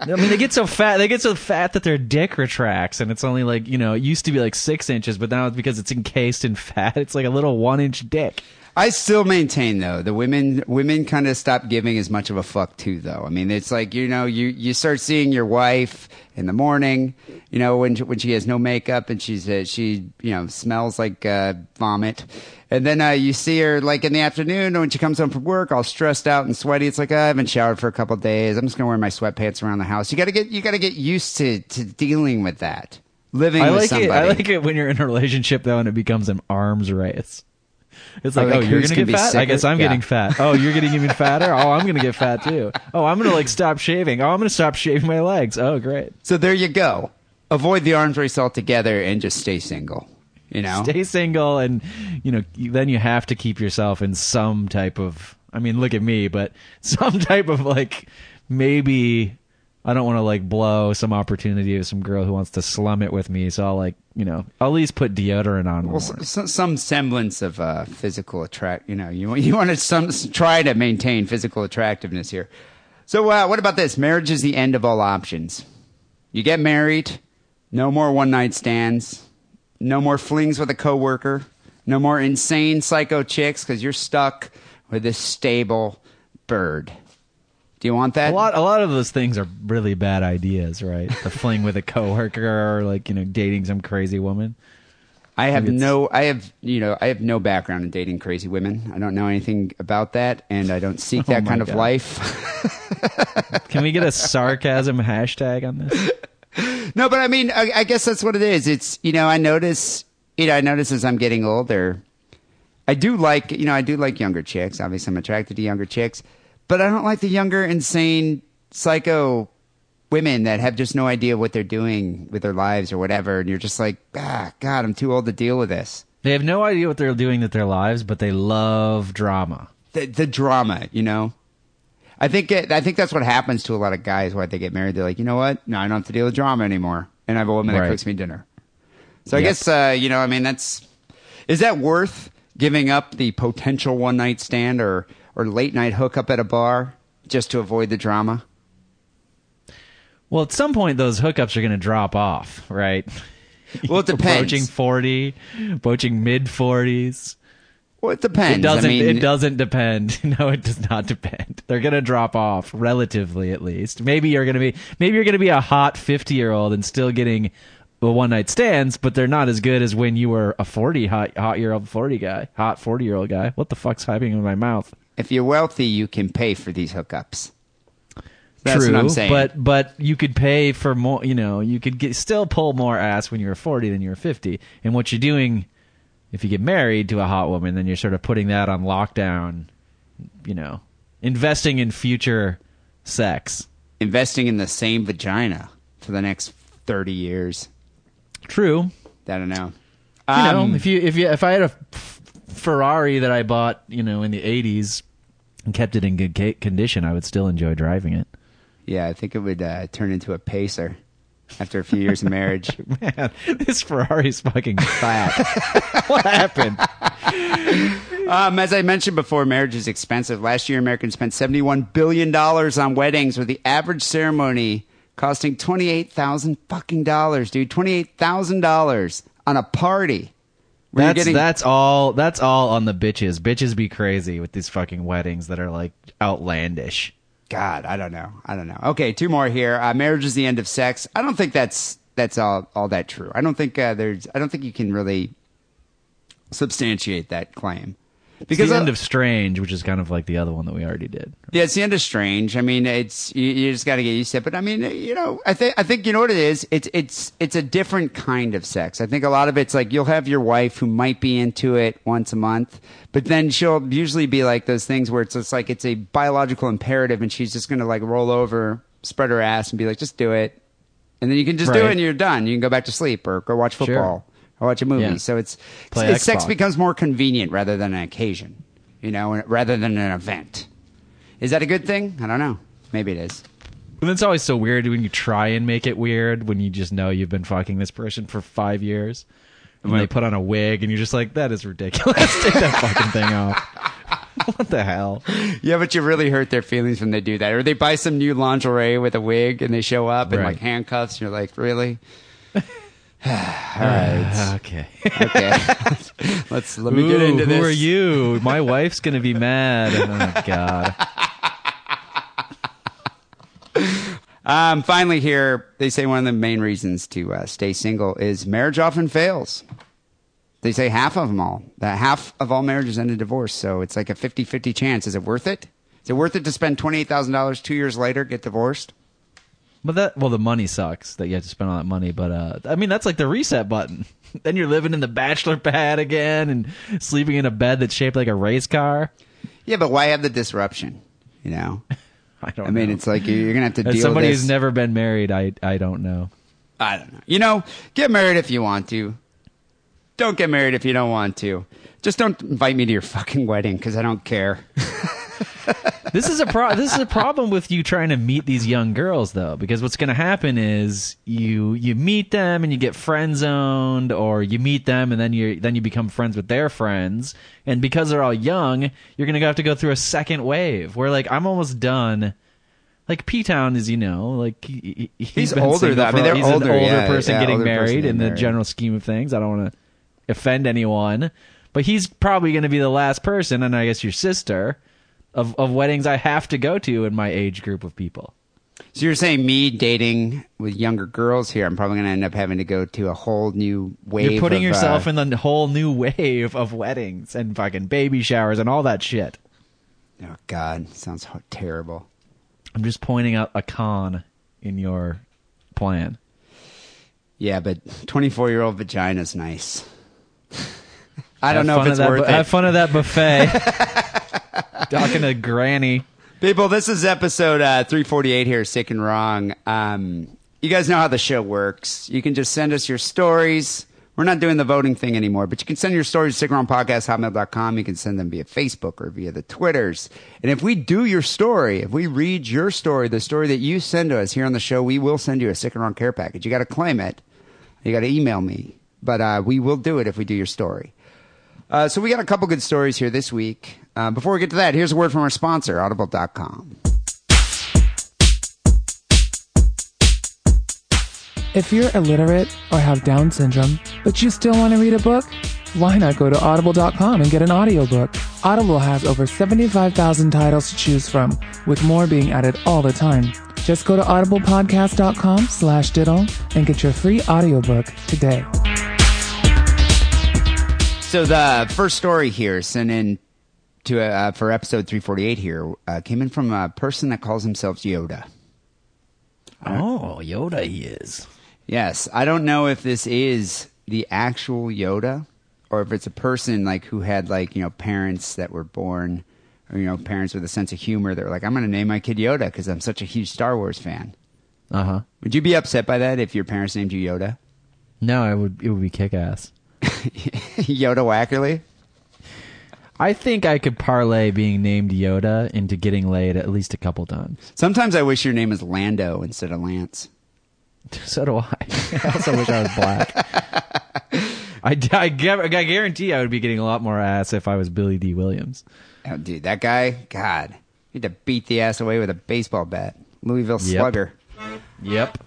I mean, they get so fat. They get so fat that their dick retracts, and it's only like you know, it used to be like six inches, but now it's because it's encased in fat. It's like a little one-inch dick. I still maintain though the women women kind of stop giving as much of a fuck too though. I mean it's like you know you you start seeing your wife in the morning, you know when she, when she has no makeup and she's uh, she you know smells like uh, vomit, and then uh, you see her like in the afternoon when she comes home from work all stressed out and sweaty. It's like "Oh, I haven't showered for a couple of days. I'm just gonna wear my sweatpants around the house. You gotta get you gotta get used to to dealing with that. Living I with like somebody. it. I like it when you're in a relationship though, and it becomes an arms race. It's like, like oh, you're gonna gonna get fat. I guess? I'm Yeah. getting fat. Oh, you're getting even fatter. Oh, I'm gonna get fat too. Oh, I'm gonna like stop shaving. Oh, I'm gonna stop shaving my legs. Oh, great. So there you go. Avoid the arms race altogether and just stay single. You know, stay single and you know then you have to keep yourself in some type of i mean look at me but some type of like maybe i don't want to like blow some opportunity of some girl who wants to slum it with me so i'll like you know i'll at least put deodorant on well, some, some semblance of uh, physical attract. You know, you you want to some try to maintain physical attractiveness here. So uh, what about this? Marriage is the end of all options. You get married, no more one night stands, no more flings with a coworker, no more insane psycho chicks because you're stuck with this stable bird. Do you want that? a lot a lot of those things are really bad ideas right the fling with a coworker or like you know dating some crazy woman I have no, I have, you know, I have no background in dating crazy women. I don't know anything about that, and I don't seek Oh that kind of life. can we get a sarcasm hashtag on this no, but I mean, I, I guess that's what it is. It's, you know, I notice, you know, I notice as I'm getting older, I do like, you know, I do like younger chicks. Obviously, I'm attracted to younger chicks, but I don't like the younger, insane, psycho women that have just no idea what they're doing with their lives or whatever. And you're just like, ah, God, I'm too old to deal with this. they have no idea what they're doing with their lives but they love drama the the drama, you know. I think it, I think that's what happens to a lot of guys when they get married. They're like, you know what? No, I don't have to deal with drama anymore, and I have a woman Right. that cooks me dinner. So I guess uh, you know, I mean, that's is that worth giving up the potential one night stand or or late night hookup at a bar just to avoid the drama? Well, at some point, those hookups are going to drop off, right? Well, it depends. Approaching forty, approaching mid forties. Well, it depends. It doesn't. I mean, it doesn't depend. No, it does not depend. They're going to drop off relatively, at least. Maybe you're going to be. Maybe you're going to be a hot fifty year old and still getting the one night stands, but they're not as good as when you were a forty hot hot year old forty guy, hot forty year old guy. What the fuck's happening in my mouth? If you're wealthy, you can pay for these hookups. That's True, what I'm saying. but but you could pay for more. You know, you could get, still pull more ass when you're 40 than you're 50. And what you're doing, if you get married to a hot woman, then you're sort of putting that on lockdown. You know, investing in future sex. investing in the same vagina for the next thirty years. True. I don't know. You Um, know, if you if you if I had a Ferrari that I bought, you know, in the 80s and kept it in good ca- condition, I would still enjoy driving it. Yeah, I think it would uh, turn into a pacer after a few years of marriage. Man, this Ferrari's fucking fat. what happened? um, as I mentioned before, marriage is expensive. Last year, Americans spent $71 billion on weddings, with the average ceremony costing 28,000 fucking dollars, dude. $28,000 on a party. That's getting- that's all. That's all on the bitches. Bitches be crazy with these fucking weddings that are like outlandish. God, I don't know. I don't know. Okay, two more here. Uh, marriage is the end of sex. I don't think that's that's all all that true. I don't think uh, there's. I don't think you can really substantiate that claim Because because the end of Strange, which is kind of like the other one that we already did. Yeah, it's the end of Strange. I mean, it's you, you just got to get used to it. But I mean, you know, I think I think you know what it is. It's it's it's a different kind of sex. I think a lot of it's like you'll have your wife who might be into it once a month, but then she'll usually be like those things where it's just like it's a biological imperative, and she's just gonna like roll over, spread her ass, and be like, just do it, and then you can just do it, and you're done. You can go back to sleep or go watch Sure. Football or watch a movie. Yeah. So it's, it's sex becomes more convenient rather than an occasion, you know, rather than an event. Is that a good thing? I don't know. Maybe it is. And it's always so weird when you try and make it weird when you just know you've been fucking this person for five years. And When- they put on a wig and you're just like, that is ridiculous. Take that fucking thing off. what the hell? Yeah, but you really hurt their feelings when they do that. Or they buy some new lingerie with a wig and they show up in Right. like handcuffs. And you're like, really? All right. Okay. Okay. Let's let me get Ooh, into who this. are you? My wife's gonna be mad. Oh God. Um, finally, here they say one of the main reasons to uh, stay single is marriage often fails. They say half of them all. That half of all marriages end in divorce. So it's like a 50-50 chance. Is it worth it? Is it worth it to spend twenty eight thousand dollars two years later get divorced? But that well, the money sucks that you have to spend all that money. But uh, I mean, that's like the reset button. then you're living in the bachelor pad again and sleeping in a bed that's shaped like a race car. Yeah, but why have the disruption? You know, I don't. I mean, know. it's like you're, gonna have to As deal somebody with who's never been married, I I don't know. I don't know. You know, get married if you want to. Don't get married if you don't want to. Just don't invite me to your fucking wedding because I don't care. This is a pro- this is a problem with you trying to meet these young girls though, because what's going to happen is you you meet them and you get friend zoned, or you meet them and then you then you become friends with their friends, and because they're all young, you're going to have to go through a second wave. Where like I'm almost done. Like P Town is, you know, like he, he- He's older, though. I mean, they're he's older, an older yeah, person yeah, getting older person married getting in the general scheme of things. I don't want to offend anyone, but he's probably going to be the last person, and I guess your sister of of weddings I have to go to in my age group of people. So you're saying me dating with younger girls here? I'm probably going to end up having to go to a whole new wave. You're putting of, yourself uh, in the whole new wave of weddings and fucking baby showers and all that shit. Oh God, sounds terrible. I'm just pointing out a con in your plan. Yeah, but 24 year old vagina's nice. I don't Have know if it's that, worth bu- it. Have fun of that buffet. Talking to Granny. People, this is episode uh, 348 here, Sick and Wrong. Um, you guys know how the show works. You can just send us your stories. We're not doing the voting thing anymore, but you can send your stories to sickandwrongpodcast.hotmail.com. You can send them via Facebook or via the Twitters. And if we do your story, if we read your story, the story that you send to us here on the show, we will send you a Sick and Wrong care package. You got to claim it. You got to email me. But uh, we will do it if we do your story. Uh, so we got a couple good stories here this week. Uh, before we get to that, here's a word from our sponsor, Audible.com. If you're illiterate or have Down syndrome, but you still want to read a book, why not go to audible.com and get an audiobook? Audible has over 75,000 titles to choose from, with more being added all the time. Just go to audiblepodcast.com slash diddle and get your free audiobook today. So the first story here sent in to uh, for episode 348 here uh, came in from a person that calls himself Yoda. Oh, Yoda he is. Yes, I don't know if this is the actual Yoda or if it's a person like who had like you know parents that were born or you know parents with a sense of humor that were like I'm going to name my kid Yoda because I'm such a huge Star Wars fan. Uh huh. Would you be upset by that if your parents named you Yoda? No, it would it would be kick ass. Yoda Wackerly? I think I could parlay being named Yoda into getting laid at least a couple times. Sometimes I wish your name was Lando instead of Lance. So do I. I also wish I was black. I, I, I guarantee I would be getting a lot more ass if I was Billy Dee Williams. Oh, dude, that guy, God, he had to beat the ass away with a baseball bat. Louisville Yep. Slugger. Yep.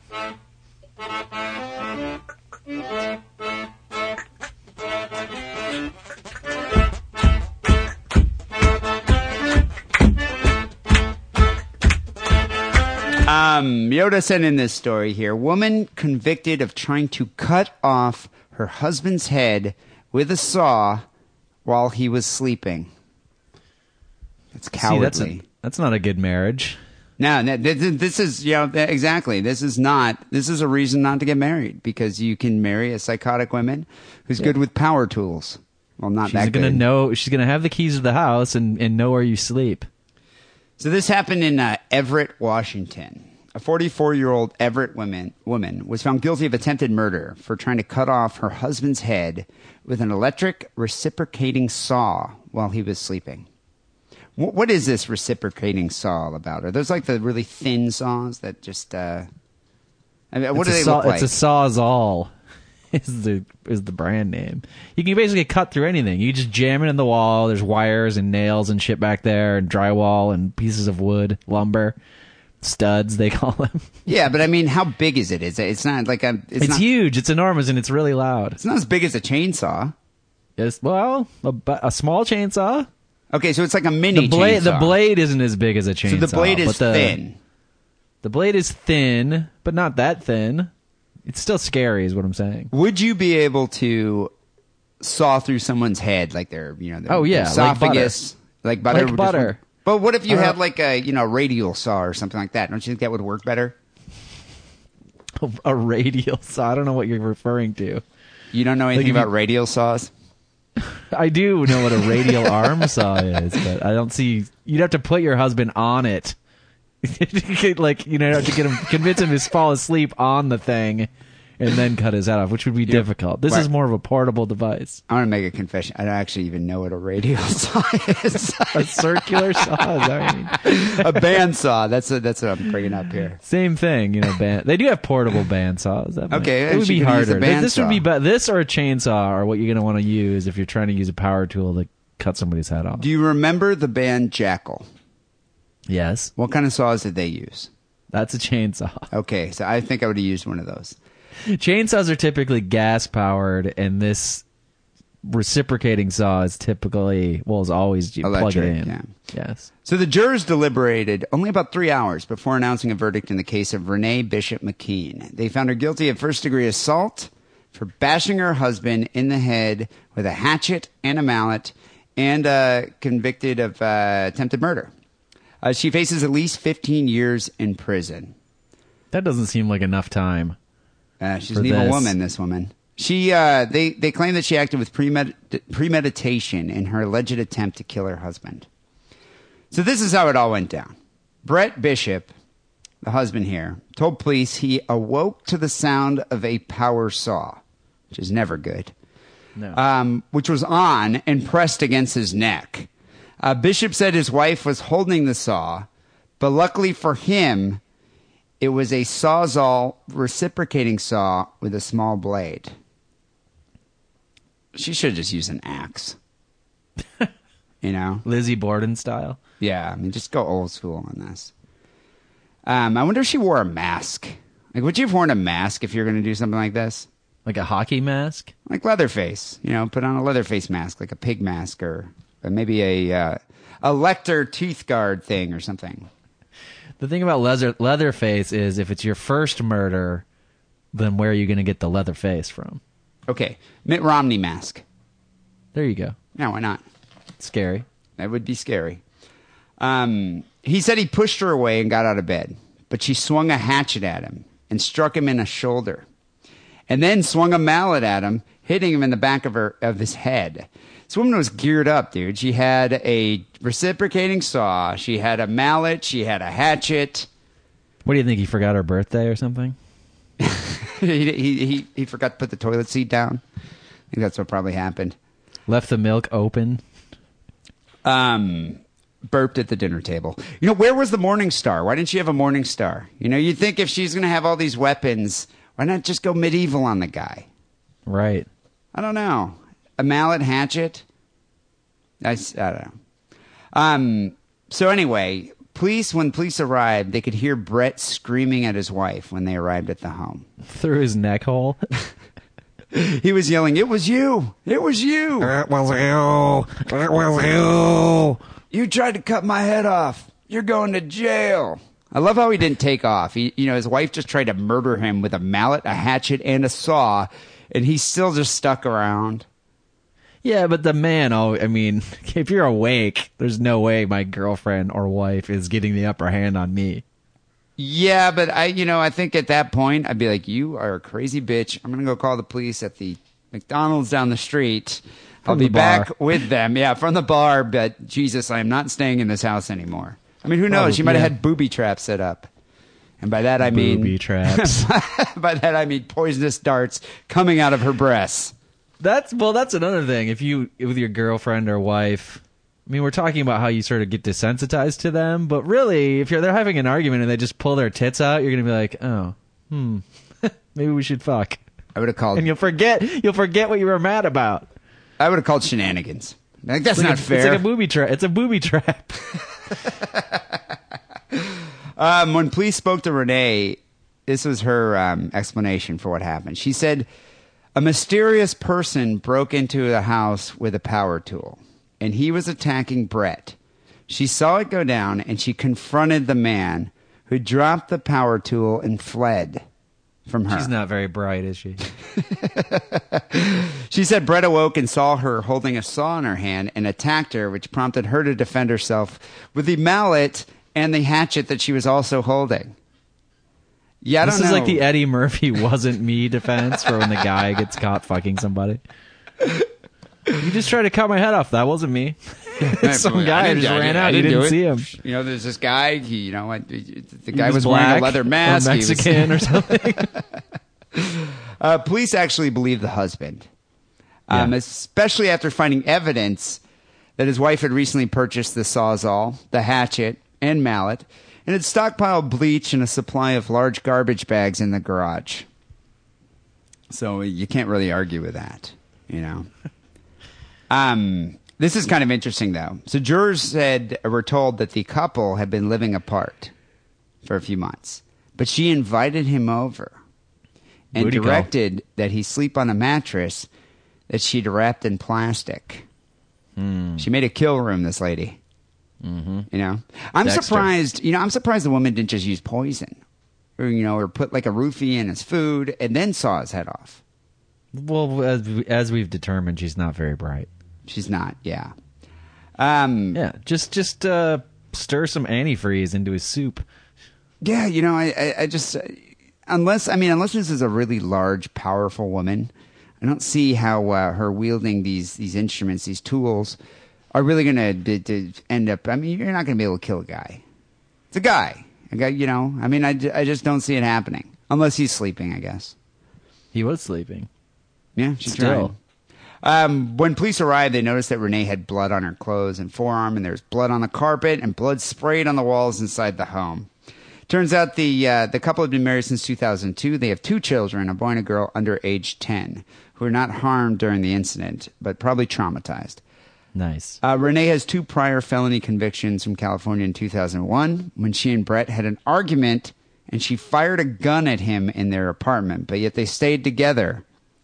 Um, Yoda sent in this story here. Woman convicted of trying to cut off her husband's head with a saw while he was sleeping. See, cowardly. that's a, that's not a good marriage. No, no, th- th- this is you know exactly. This is not. This is a reason not to get married because you can marry a psychotic woman who's good with power tools. Well, not She's that She's gonna know. She's gonna have the keys to the house and, and know where you sleep. So this happened in uh, Everett, Washington. A 44-year-old Everett woman woman was found guilty of attempted murder for trying to cut off her husband's head with an electric reciprocating saw while he was sleeping. Wh- What is this reciprocating saw all about? Are those like the really thin saws that just? Uh, I mean, what it's do they saw, look like? It's a sawzall. Is the is the brand name? You can basically cut through anything. You just jam it in the wall. There's wires and nails and shit back there, and drywall and pieces of wood, lumber, studs they call them. yeah, but I mean, how big is it? Is it? It's not like a. It's, It's, not, huge. It's enormous, and it's really loud. It's not as big as a chainsaw. It's well, a, a small chainsaw. Okay, so it's like a mini The blade, chainsaw. the blade isn't as big as a chainsaw. So the blade is the, thin. The blade is thin, but not that thin. It's still scary, is what I'm saying. Would you be able to saw through someone's head, like their, you know, their Oh, yeah, like esophagus, like butter? Like just butter. But what if you Uh, had like a, you know, radial saw or something like that? Don't you think that would work better? A radial saw. I don't know what you're referring to. You don't know anything if you- about radial saws? I do know what a radial arm saw is, but I don't see. You'd have to put your husband on it. like you know, to get him, convince him to fall asleep on the thing, and then cut his head off, which would be difficult. This Right. is more of a portable device. I want to make a confession. I don't actually even know what a radial saw is. A circular saw. Is that what you mean? a bandsaw. That's a, that's what I'm bringing up here. Same thing, you know. Band, they do have portable band saws. That might- Okay, it would be could use a harder. Th- This would be be- this or a chainsaw are what you're going to want to use if you're trying to use a power tool to cut somebody's head off. Do you remember the band Jackyl? Yes, What kind of saws did they use? that's a chainsaw. Okay, so I think I would have used one of those. Chainsaws are typically gas powered, and this reciprocating saw is typically well, is always you plug it Electric, in. yeah. Yes. So the jurors deliberated only about three hours before announcing a verdict in the case of Renee Bishop McKean. They found her guilty of first degree assault for bashing her husband in the head with a hatchet and a mallet, and uh, convicted of uh, attempted murder. Uh, she faces at least 15 years in prison. That doesn't seem like enough time. Uh, she's an evil this. woman, this woman. She, uh, they, they claim that she acted with premed- premeditation in her alleged attempt to kill her husband. So this is how it all went down. Brett Bishop, the husband here, told police he awoke to the sound of a power saw, which is never good, No. um, which was on and pressed against his neck. Uh, Bishop said his wife was holding the saw, but luckily for him, it was a sawzall reciprocating saw with a small blade. She should just use an axe. you know? Lizzie Borden style. Yeah, I mean, just go old school on this. Um, I wonder if she wore a mask. Like, would you have worn a mask if you're going to do something like this? Like a hockey mask? Like Leatherface, you know, put on a Leatherface mask, like a pig mask, or, or maybe a uh, a Lecter tooth guard thing or something. The thing about leather Leatherface is if it's your first murder, then where are you going to get the leather face from? Okay, Mitt Romney mask. There you go. Yeah, why not? Scary. That would be scary. Um, he said he pushed her away and got out of bed, but she swung a hatchet at him and struck him in the shoulder, and then swung a mallet at him, hitting him in the back of her of his head. This woman was geared up, dude. She had a reciprocating saw, she had a mallet, she had a hatchet. What do you think? He forgot her birthday or something? he, he he he forgot to put the toilet seat down. I think that's what probably happened. Left the milk open? um, burped at the dinner table. You know, where was the Morning Star? Why didn't she have a Morning Star? You know, you'd think if she's going to have all these weapons, why not just go medieval on the guy? Right. I don't know. A mallet hatchet? I, s- I don't know. Um, so anyway, police, when police arrived, they could hear Brett screaming at his wife when they arrived at the home. Through his neck hole? He was yelling, It was you! It was you! It was you. It was you. You tried to cut my head off. You're going to jail. I love how he didn't take off. He, you know, his wife just tried to murder him with a mallet, a hatchet, and a saw, and he still just stuck around. Yeah, but the man, oh, I mean, if you're awake, there's no way my girlfriend or wife is getting the upper hand on me. Yeah, but I, you know, I think at that point I'd be like, "You are a crazy bitch. I'm gonna go call the police at the McDonald's down the street. I'll From be back with them. Yeah, from the bar. But Jesus, I am not staying in this house anymore. I mean, who oh, knows? Probably, She might have had booby traps set up, and by that I mean Booby traps. by that I mean poisonous darts coming out of her breasts. That's well. That's another thing. If you with your girlfriend or wife, I mean, we're talking about how you sort of get desensitized to them, but really, if you're they're having an argument and they just pull their tits out, you're gonna be like, oh, hmm, maybe we should fuck, I would have called. and you'll forget you'll forget what you were mad about. I would have called shenanigans. Like that's like not a, fair. It's like a booby trap. It's a booby trap. Um, when police spoke to Renee, this was her um, explanation for what happened. She said, A mysterious person broke into the house with a power tool, and he was attacking Brett. She saw it go down, and she confronted the man who dropped the power tool and fled from her. She's not very bright, is she? She said Brett awoke and saw her holding a saw in her hand and attacked her, which prompted her to defend herself with the mallet and the hatchet that she was also holding. Yeah, I this is know. like the Eddie Murphy wasn't me defense for when the guy gets caught fucking somebody. You just tried to cut my head off. That wasn't me. Some guy just ran I out. You didn't didn't see him. You know, there's this guy. He, you know, I- the He guy was, wearing a leather or mask. He was- Mexican or something. Uh, police actually believe the husband, um, Yeah. especially after finding evidence that his wife had recently purchased the sawzall, the hatchet, and mallet, and had stockpiled bleach and a supply of large garbage bags in the garage. So you can't really argue with that, you know. Um, this is kind of interesting, though. So jurors said were told that the couple had been living apart for a few months, but she invited him over and directed that he sleep on a mattress that she'd wrapped in plastic. Hmm. She made a kill room. This lady, mm-hmm. you know, I'm Dexter. surprised. You know, I'm surprised the woman didn't just use poison, or you know, or put like a roofie in his food and then saw his head off. well, as, as we've determined, she's not very bright. She's not. Yeah. Um, Yeah, just just uh, stir some antifreeze into his soup. Yeah, you know, I, I, I just unless I mean unless this is a really large, powerful woman, I don't see how uh, her wielding these these instruments, these tools, are really going to end up. I mean, you're not going to be able to kill a guy. It's a guy. A guy, you know. I mean, I, I just don't see it happening unless he's sleeping. I guess. He was sleeping. Yeah, she Still. tried. Um, when police arrived, they noticed that Renee had blood on her clothes and forearm, and there was blood on the carpet and blood sprayed on the walls inside the home. Turns out the uh, the couple had been married since 2002. They have two children, a boy and a girl under age 10, who were not harmed during the incident, but probably traumatized. Nice. Uh, Renee has two prior felony convictions from California in 2001 when she and Brett had an argument and she fired a gun at him in their apartment, but yet they stayed together.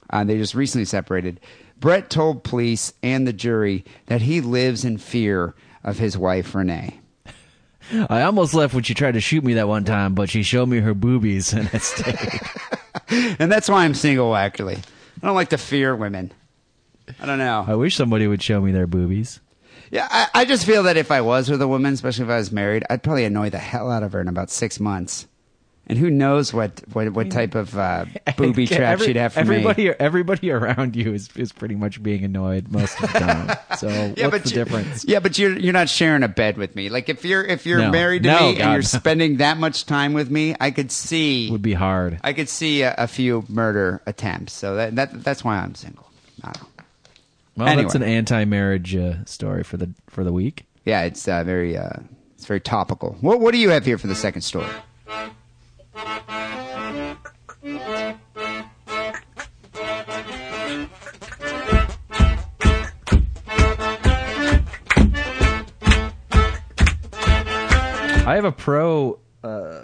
Uh, they just recently separated. Brett told police and the jury that he lives in fear of his wife, Renee. I almost left when she tried to shoot me that one time, but she showed me her boobies and I stayed. And that's why I'm single, actually. I don't like to fear women. I don't know. I wish somebody would show me their boobies. Yeah, I, I just feel that if I was with a woman, especially if I was married, I'd probably annoy the hell out of her in about six months. And who knows what what, what type of uh, booby trap Every- she'd have for everybody, me. Everybody around you is, is pretty much being annoyed most of the time. So what's the you- difference? Yeah, but you're you're not sharing a bed with me. Like if you're if you're No. married to No, me and you're spending that much time with me, I could see Would be hard. I could see a, a few murder attempts. So that, that that's why I'm single. I don't Well, that's an anti-marriage uh, story for the for the week. Yeah, it's uh, very uh, it's very topical. What what do you have here for the second story? I have a pro uh,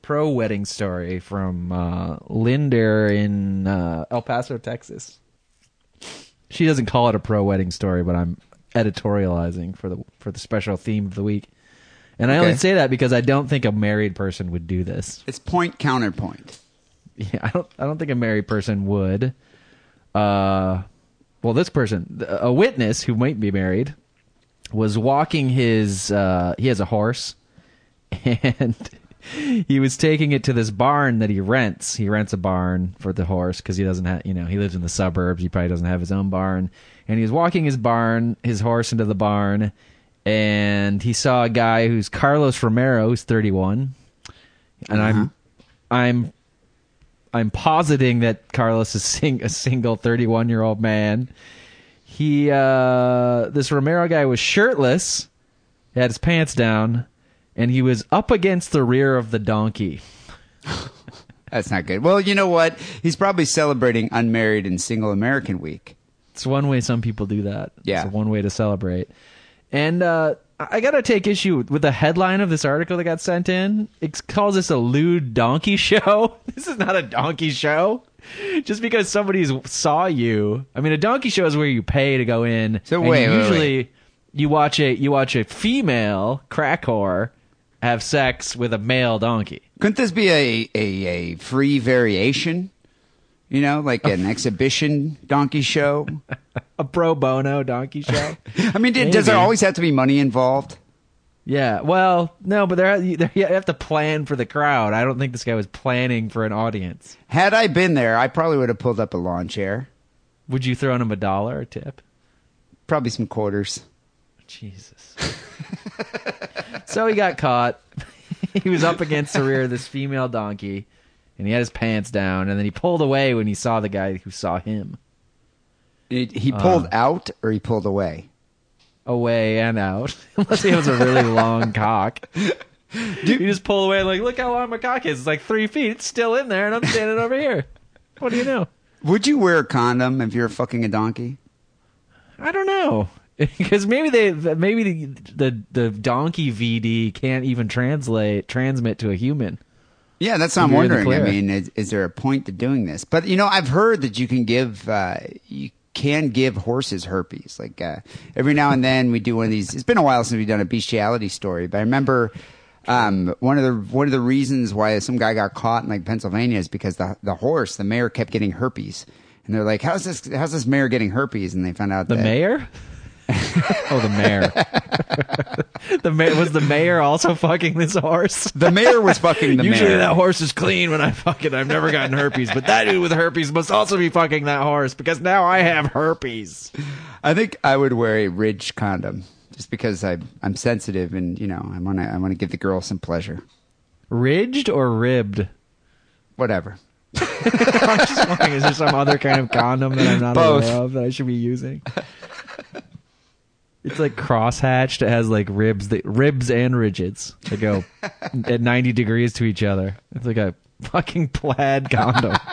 pro wedding story from uh, Linder in uh, El Paso, Texas. She doesn't call it a pro wedding story, but I'm editorializing for the for the special theme of the week. And I Okay. only say that because I don't think a married person would do this. It's point counterpoint. Yeah, I don't. I don't think a married person would. Uh, well, this person, a witness who might be married, was walking his. Uh, he has a horse, and he was taking it to this barn that he rents. He rents a barn for the horse because he doesn't have. You know, he lives in the suburbs. He probably doesn't have his own barn. And he was walking his barn, his horse into the barn, and he saw a guy who's Carlos Romero, who's thirty-one, and I'm, I'm I'm positing that Carlos is sing- a single 31 year old man. He, uh, this Romero guy was shirtless, he had his pants down, and he was up against the rear of the donkey. That's not good. Well, you know what? He's probably celebrating unmarried and single American week. It's one way some people do that. Yeah. It's one way to celebrate. And, uh, I gotta take issue with the headline of this article that got sent in. It calls this a lewd donkey show. This is not a donkey show. Just because somebody saw you, I mean, a donkey show is where you pay to go in. So and wait, wait, usually you watch a you watch a female crack whore have sex with a male donkey. Couldn't this be a, a, a free variation? You know, like an exhibition donkey show? A pro bono donkey show. I mean, did, does there always have to be money involved? yeah. Well, no, but there you you have to plan for the crowd. I don't think this guy was planning for an audience. Had I been there, I probably would have pulled up a lawn chair, Would you throw him a dollar or tip? probably some quarters. Jesus. so he got caught. he was up against the rear of this female donkey, and he had his pants down, and then he pulled away when he saw the guy who saw him He, he pulled Uh. out or he pulled away. away and out. Unless he has a really long cock. Dude. You just pull away like, look how long my cock is. It's like three feet. It's still in there, and I'm standing over here. What do you know? Would you wear a condom if you're fucking a donkey? I don't know. Because maybe they, maybe the, the the donkey VD can't even translate transmit to a human. Yeah, that's what I'm You're in the wondering. I mean, is, is there a point to doing this? But you know, I've heard that you can give uh, you can give horses herpes. Like uh, every now and then, we do one of these. It's been a while since we've done a bestiality story, but I remember um, one of the one of the reasons why some guy got caught in like Pennsylvania is because the the horse, the mayor, kept getting herpes, and they're like, "How's this? How's this mayor getting herpes?" And they found out The that, mayor? Oh, the mayor. the mayor was the mayor also fucking this horse. The mayor was fucking the mayor. Usually mayor. that horse is clean when I fuck it. I've never gotten herpes, but that dude with herpes must also be fucking that horse because now I have herpes. I think I would wear a ridge condom just because I I'm sensitive and you know I want to I want to give the girl some pleasure. Ridged or ribbed? Whatever. I'm just wondering, is there some other kind of condom that I'm not Both. aware of that I should be using? It's like crosshatched. It has like ribs, that, ribs and ridges that go at 90 degrees to each other. It's like a fucking plaid condom.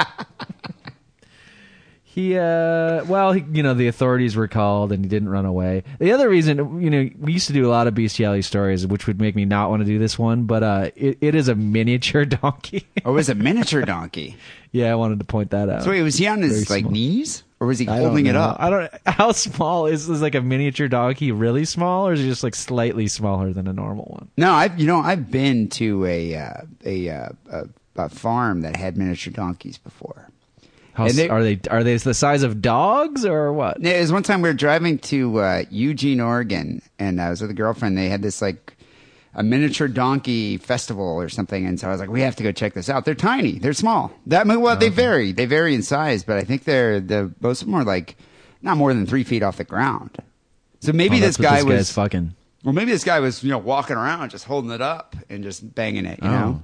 he, uh, well, he, you know, the authorities were called and he didn't run away. The other reason, you know, we used to do a lot of bestiality stories, which would make me not want to do this one, but uh, it, it is a miniature donkey. Oh, it was a miniature donkey. yeah, I wanted to point that out. So wait, was he on his Very like small. knees or was he I holding it up? I don't. How small is this? like a miniature donkey? Really small, or is it just like slightly smaller than a normal one? No, I've you know I've been to a uh, a, uh, a a farm that had miniature donkeys before. How s- they- are they? Are they the size of dogs or what? It was one time we were driving to uh, Eugene, Oregon, and I was with a girlfriend. They had this like a miniature donkey festival or something, and so I was like, "We have to go check this out." They're tiny, they're small. That well, they vary. They vary in size, but I think they're the most of them are like not more than three feet off the ground. So maybe Oh, this guy this was fucking. well, maybe this guy was you know walking around just holding it up and just banging it. You Oh, know?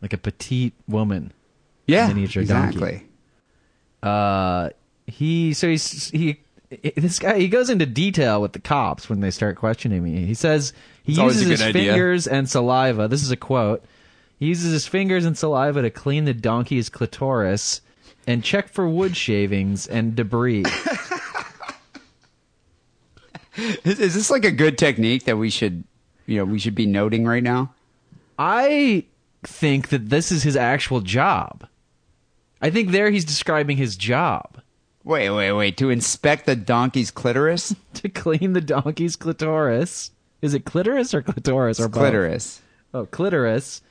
like a petite woman. Yeah, miniature donkey. exactly. Uh, he so he's he. This guy he goes into detail with the cops when they start questioning me. He says he It's uses a his idea. fingers and saliva. This is a quote. He uses his fingers and saliva to clean the donkey's clitoris and check for wood shavings and debris. Is, is this like a good technique that we should you know we should be noting right now? I think that this is his actual job. I think there he's describing his job Wait, wait, wait! To inspect the donkey's clitoris? to clean the donkey's clitoris. Is it clitoris or clitoris or both? Clitoris. Oh, clitoris,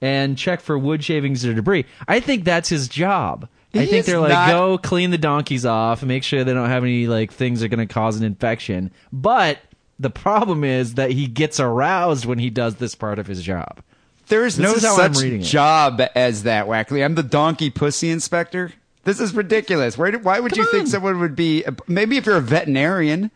and check for wood shavings or debris. I think that's his job. I think they're like, not- go clean the donkeys off, make sure they don't have any like things that are going to cause an infection. But the problem is that he gets aroused when he does this part of his job. There is This no is such job as that, Wackley. I'm the donkey pussy inspector. This is ridiculous. Where, why would you think someone would be? Maybe if you're a veterinarian,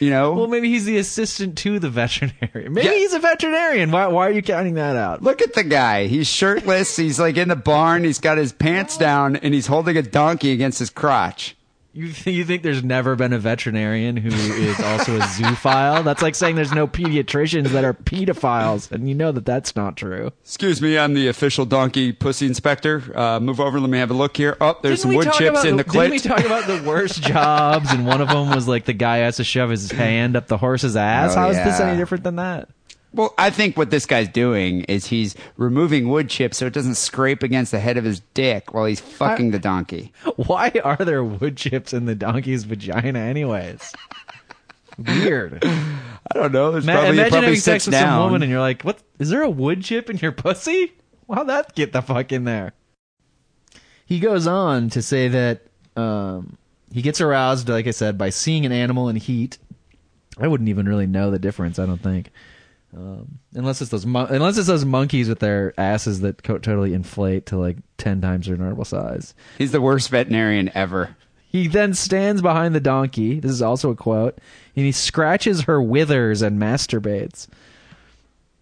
you know. Well, maybe he's the assistant to the veterinarian. Maybe Yeah. he's a veterinarian. Why, why are you counting that out? Look at the guy. He's shirtless. He's like in the barn. He's got his pants down, and he's holding a donkey against his crotch. You th- you think there's never been a veterinarian who is also a zoophile? That's like saying there's no pediatricians that are pedophiles, and you know that that's not true. Excuse me, I'm the official donkey pussy inspector. Uh, move over. Let me have a look here. Oh, there's Didn't some we wood talk chips about in the Didn't we talk about the worst jobs? And one of them was like the guy has to shove his hand up the horse's ass. Oh, How is this any different than that? Well, I think what this guy's doing is he's removing wood chips so it doesn't scrape against the head of his dick while he's fucking the donkey. Why are there wood chips in the donkey's vagina, anyways? Weird. I don't know. There's Ma- probably, imagine probably having sex sits with some woman and you're like, "What? Is there a wood chip in your pussy? How'd that get the fuck in there?" He goes on to say that um, he gets aroused, like I said, by seeing an animal in heat. I wouldn't even really know the difference. I don't think, um, unless it's those mon- unless it's those monkeys with their asses that co- totally inflate to like ten times their normal size. He's the worst veterinarian ever. He then stands behind the donkey. This is also a quote. And he scratches her withers and masturbates.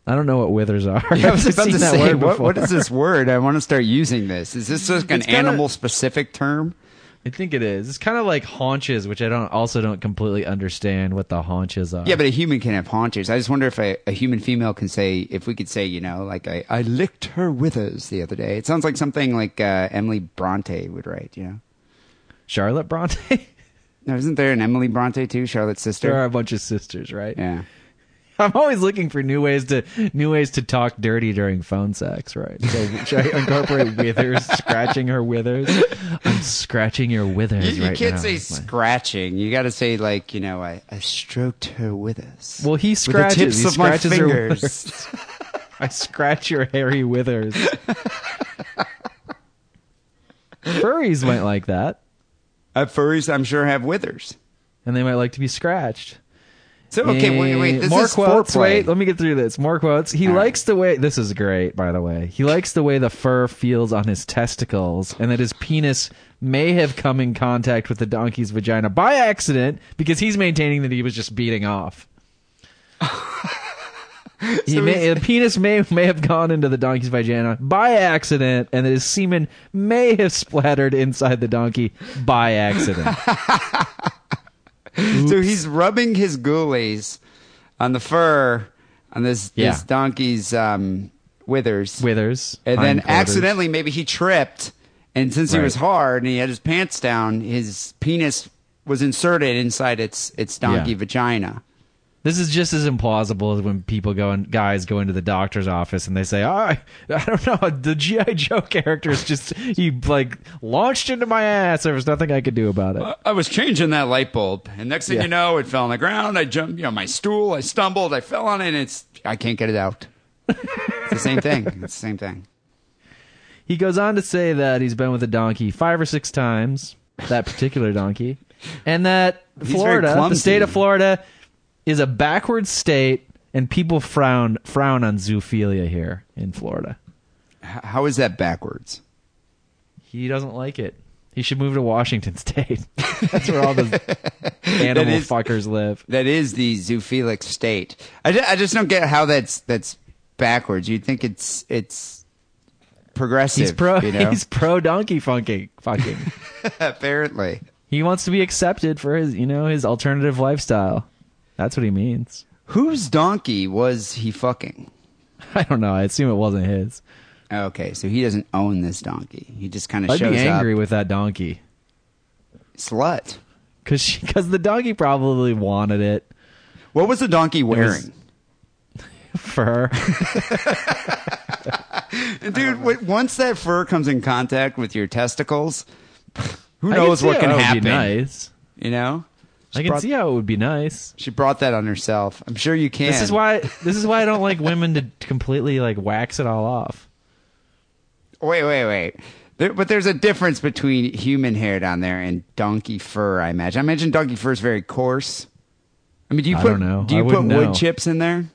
I don't know what withers are. I was about to say, what, what is this word? I want to start using this. Is this just an It's kinda- animal specific term? I think it is. It's kind of like haunches, which I don't also don't completely understand what the haunches are. Yeah, but a human can have haunches. I just wonder if a, a human female can say, if we could say, you know, like I, I licked her withers the other day. It sounds like something like uh, Emily Bronte would write. You know, Charlotte Bronte. no, isn't there an Emily Bronte too? Charlotte's sister. there are a bunch of sisters, right? Yeah. I'm always looking for new ways to new ways to talk dirty during phone sex, right? So should I incorporate withers, scratching her withers? I'm scratching your withers You, you right can't now. say scratching. You got to say like, you know, I, I stroked her withers. Well, he with the tips he of my scratches her fingers. withers. I scratch your hairy withers. Furries might like that, Uh, furries, I'm sure, have withers. and they might like to be scratched. So okay, wait, wait. Eh, This more is quotes. foreplay. Wait, let me get through this. More quotes. He All right. likes the way. This is great, by the way. He likes the way the fur feels on his testicles, and that his penis may have come in contact with the donkey's vagina by accident because he's maintaining that he was just beating off. he So may, the penis may may have gone into the donkey's vagina by accident, and that his semen may have splattered inside the donkey by accident. So he's rubbing his ghoulies on the fur on this Yeah. this donkey's um, withers, Withers, and then hindquarters. accidentally maybe he tripped, and since he was hard and he had his pants down, his penis was inserted inside its its donkey Yeah. vagina. This is just as implausible as when people go and guys go into the doctor's office and they say, "Oh, I, I don't know, the GI Joe character is just he like launched into my ass. There was nothing I could do about it." I was changing that light bulb, and next thing Yeah. you know, it fell on the ground. I jumped, you know, my stool. I stumbled. I fell on it. and It's I can't get it out. it's the same thing. It's the same thing. He goes on to say that he's been with a donkey five or six times, that particular donkey, and that Florida, the state of Florida, is a backward state, and people frown frown on zoophilia here in Florida. H- How is that backwards? He doesn't like it. He should move to Washington State. That's where all the animal is- fuckers live. That is the zoophilic state. I, I just don't get how that's that's backwards. You'd think it's it's progressive. He's pro. You know? He's pro donkey funking. Fucking. apparently. he wants to be accepted for his, you know, his alternative lifestyle. That's what he means. Whose donkey was he fucking? I don't know. I assume it wasn't his. Okay, so he doesn't own this donkey. He just kind of I'd shows be angry up. with that donkey Slut. because because the donkey probably wanted it What was the donkey wearing? fur. Dude, once that fur comes in contact with your testicles, who knows what can happen? Nice. You know? I can brought- see how it would be nice. She brought that on herself. I'm sure you can. This is why. This is why I don't like women to completely like wax it all off. Wait, wait, wait. There, but there's a difference between human hair down there and donkey fur. I imagine. I imagine donkey fur is very coarse. I mean, do you I put don't know. do you I put wood know. chips in there?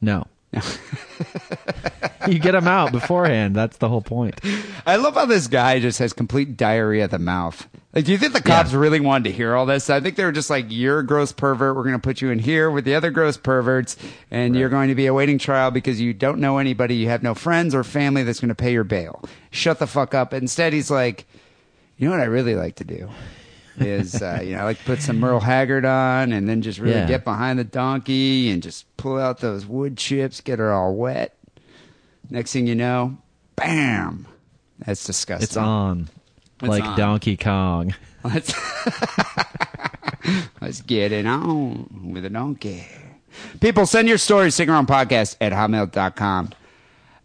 No. you get them out beforehand. That's the whole point. I love how this guy just has complete diarrhea of the mouth. Like, do you think the cops Yeah. really wanted to hear all this? I think they were just like, "You're a gross pervert. We're going to put you in here with the other gross perverts, and you're going to be awaiting trial because you don't know anybody. You have no friends or family that's going to pay your bail. Shut the fuck up." Instead, he's like, "You know what I really like to do." Is uh, you know I like to put some Merle Haggard on and then just really Yeah. get behind the donkey and just pull out those wood chips, get her all wet. Next thing you know, bam! That's disgusting. It's on, It's like on. Donkey Kong. Let's let's get it on with a donkey. People, send your stories, podcast at hotmail.com.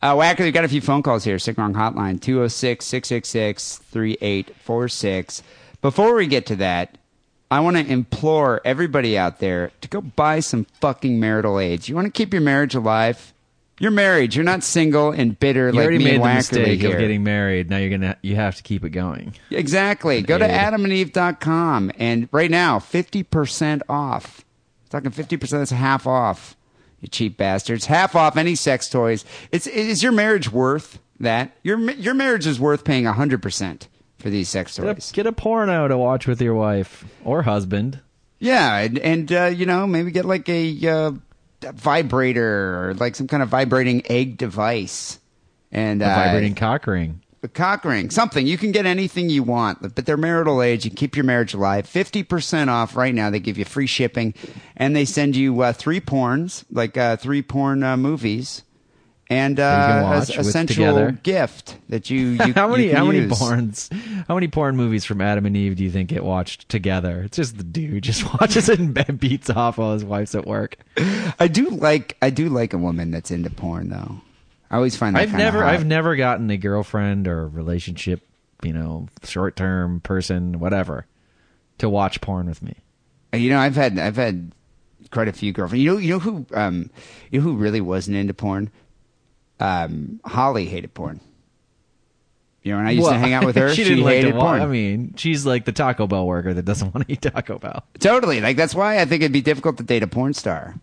Uh, Wacker, we've got a few phone calls here. Sick Wrong Hotline, 206 666 3846. Before we get to that, I want to implore everybody out there to go buy some fucking marital aids. You want to keep your marriage alive? You're married. You're not single and bitter You like already me made and the mistake here. of getting married. Now you're gonna you have to keep it going. Exactly. Go to Aid. adamandeve.com and right now, 50% off. I'm Talking 50%, that's half off. You cheap bastards. Half off any sex toys. It's is your marriage worth that? Your your marriage is worth paying 100% for these sex Get toys. a, get a porno to watch with your wife or husband. Yeah, and, and uh, you know, maybe get like a uh, vibrator or like some kind of vibrating egg device. And A uh, vibrating cock ring. a cock ring, something. You can get anything you want, but they're marital age. You keep your marriage alive. 50% off right now. They give you free shipping and they send you uh, three porns, like uh, three porn uh, movies. And That you can uh, a, a sensual gift that you, you how many you can how many porns how many porn movies from Adam and Eve do you think get watched together? It's just the dude just watches it and beats off while his wife's at work. I do like I do like a woman that's into porn though. I always find that I've never hot. I've never gotten a girlfriend or relationship, you know, short term person, whatever, to watch porn with me. You know, I've had I've had quite a few girlfriends. You know, you know who um, you know who really wasn't into porn? Um, Holly hated porn. You know, when I used to hang out with her, she she, didn't like hated to porn. I mean, she's like the Taco Bell worker that doesn't want to eat Taco Bell. totally. Like that's why I think it'd be difficult to date a porn star,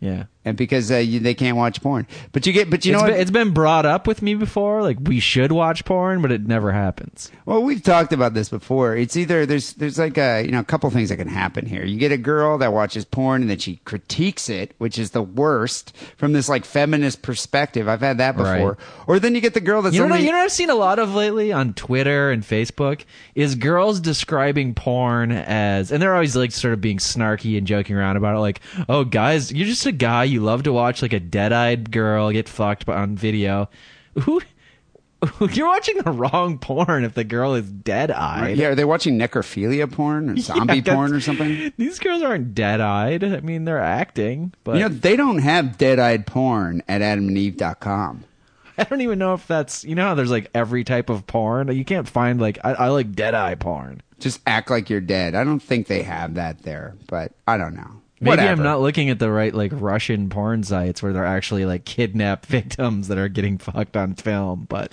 Yeah. And because uh, you, they can't watch porn. But you get, but you it's know been, it's been brought up with me before, like we should watch porn, but it never happens. Well, we've talked about this before. It's either there's there's like a you know a couple things that can happen here. You get a girl that watches porn and then she critiques it, which is the worst from this like feminist perspective. I've had that before. Right. Or then you get the girl that's You know, what, only you know what I've seen a lot of lately on Twitter and Facebook is girls describing porn as, and they're always like sort of being snarky and joking around about it, like, "Oh, guys, you're just a guy. You love to watch like a dead-eyed girl get fucked on video." Who? You're watching the wrong porn if the girl is dead-eyed. yeah, are they watching necrophilia porn or zombie Yeah, porn or something? These girls aren't dead-eyed. I mean, they're acting, but You know, they don't have dead-eyed porn at adamandeve.com. I don't even know if that's you know how there's like every type of porn. You can't find like I, I like dead-eye porn. Just act like you're dead. I don't think they have that there, but I don't know. Maybe Whatever. I'm not looking at the right like Russian porn sites where they're actually like kidnapped victims that are getting fucked on film, but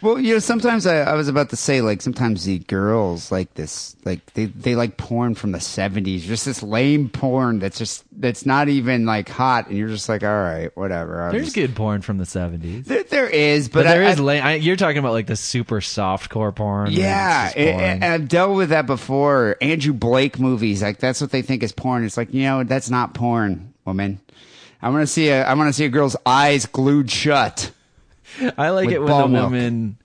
Well, you know, sometimes I, I was about to say, like, sometimes the girls like this, like they they like porn from the '70s, just this lame porn that's just that's not even like hot, and you're just like, all right, whatever. I'll there's just- good porn from the 70s. There, there is, But, but, there I, is I- la- I, you're talking about like the super soft core porn. yeah, it's just boring. and- and I've dealt with that before. Andrew Blake movies, like that's what they think is porn. It's like, you know, that's not porn, woman. I want to see a I want to see a girl's eyes glued shut. I like it when the milk. woman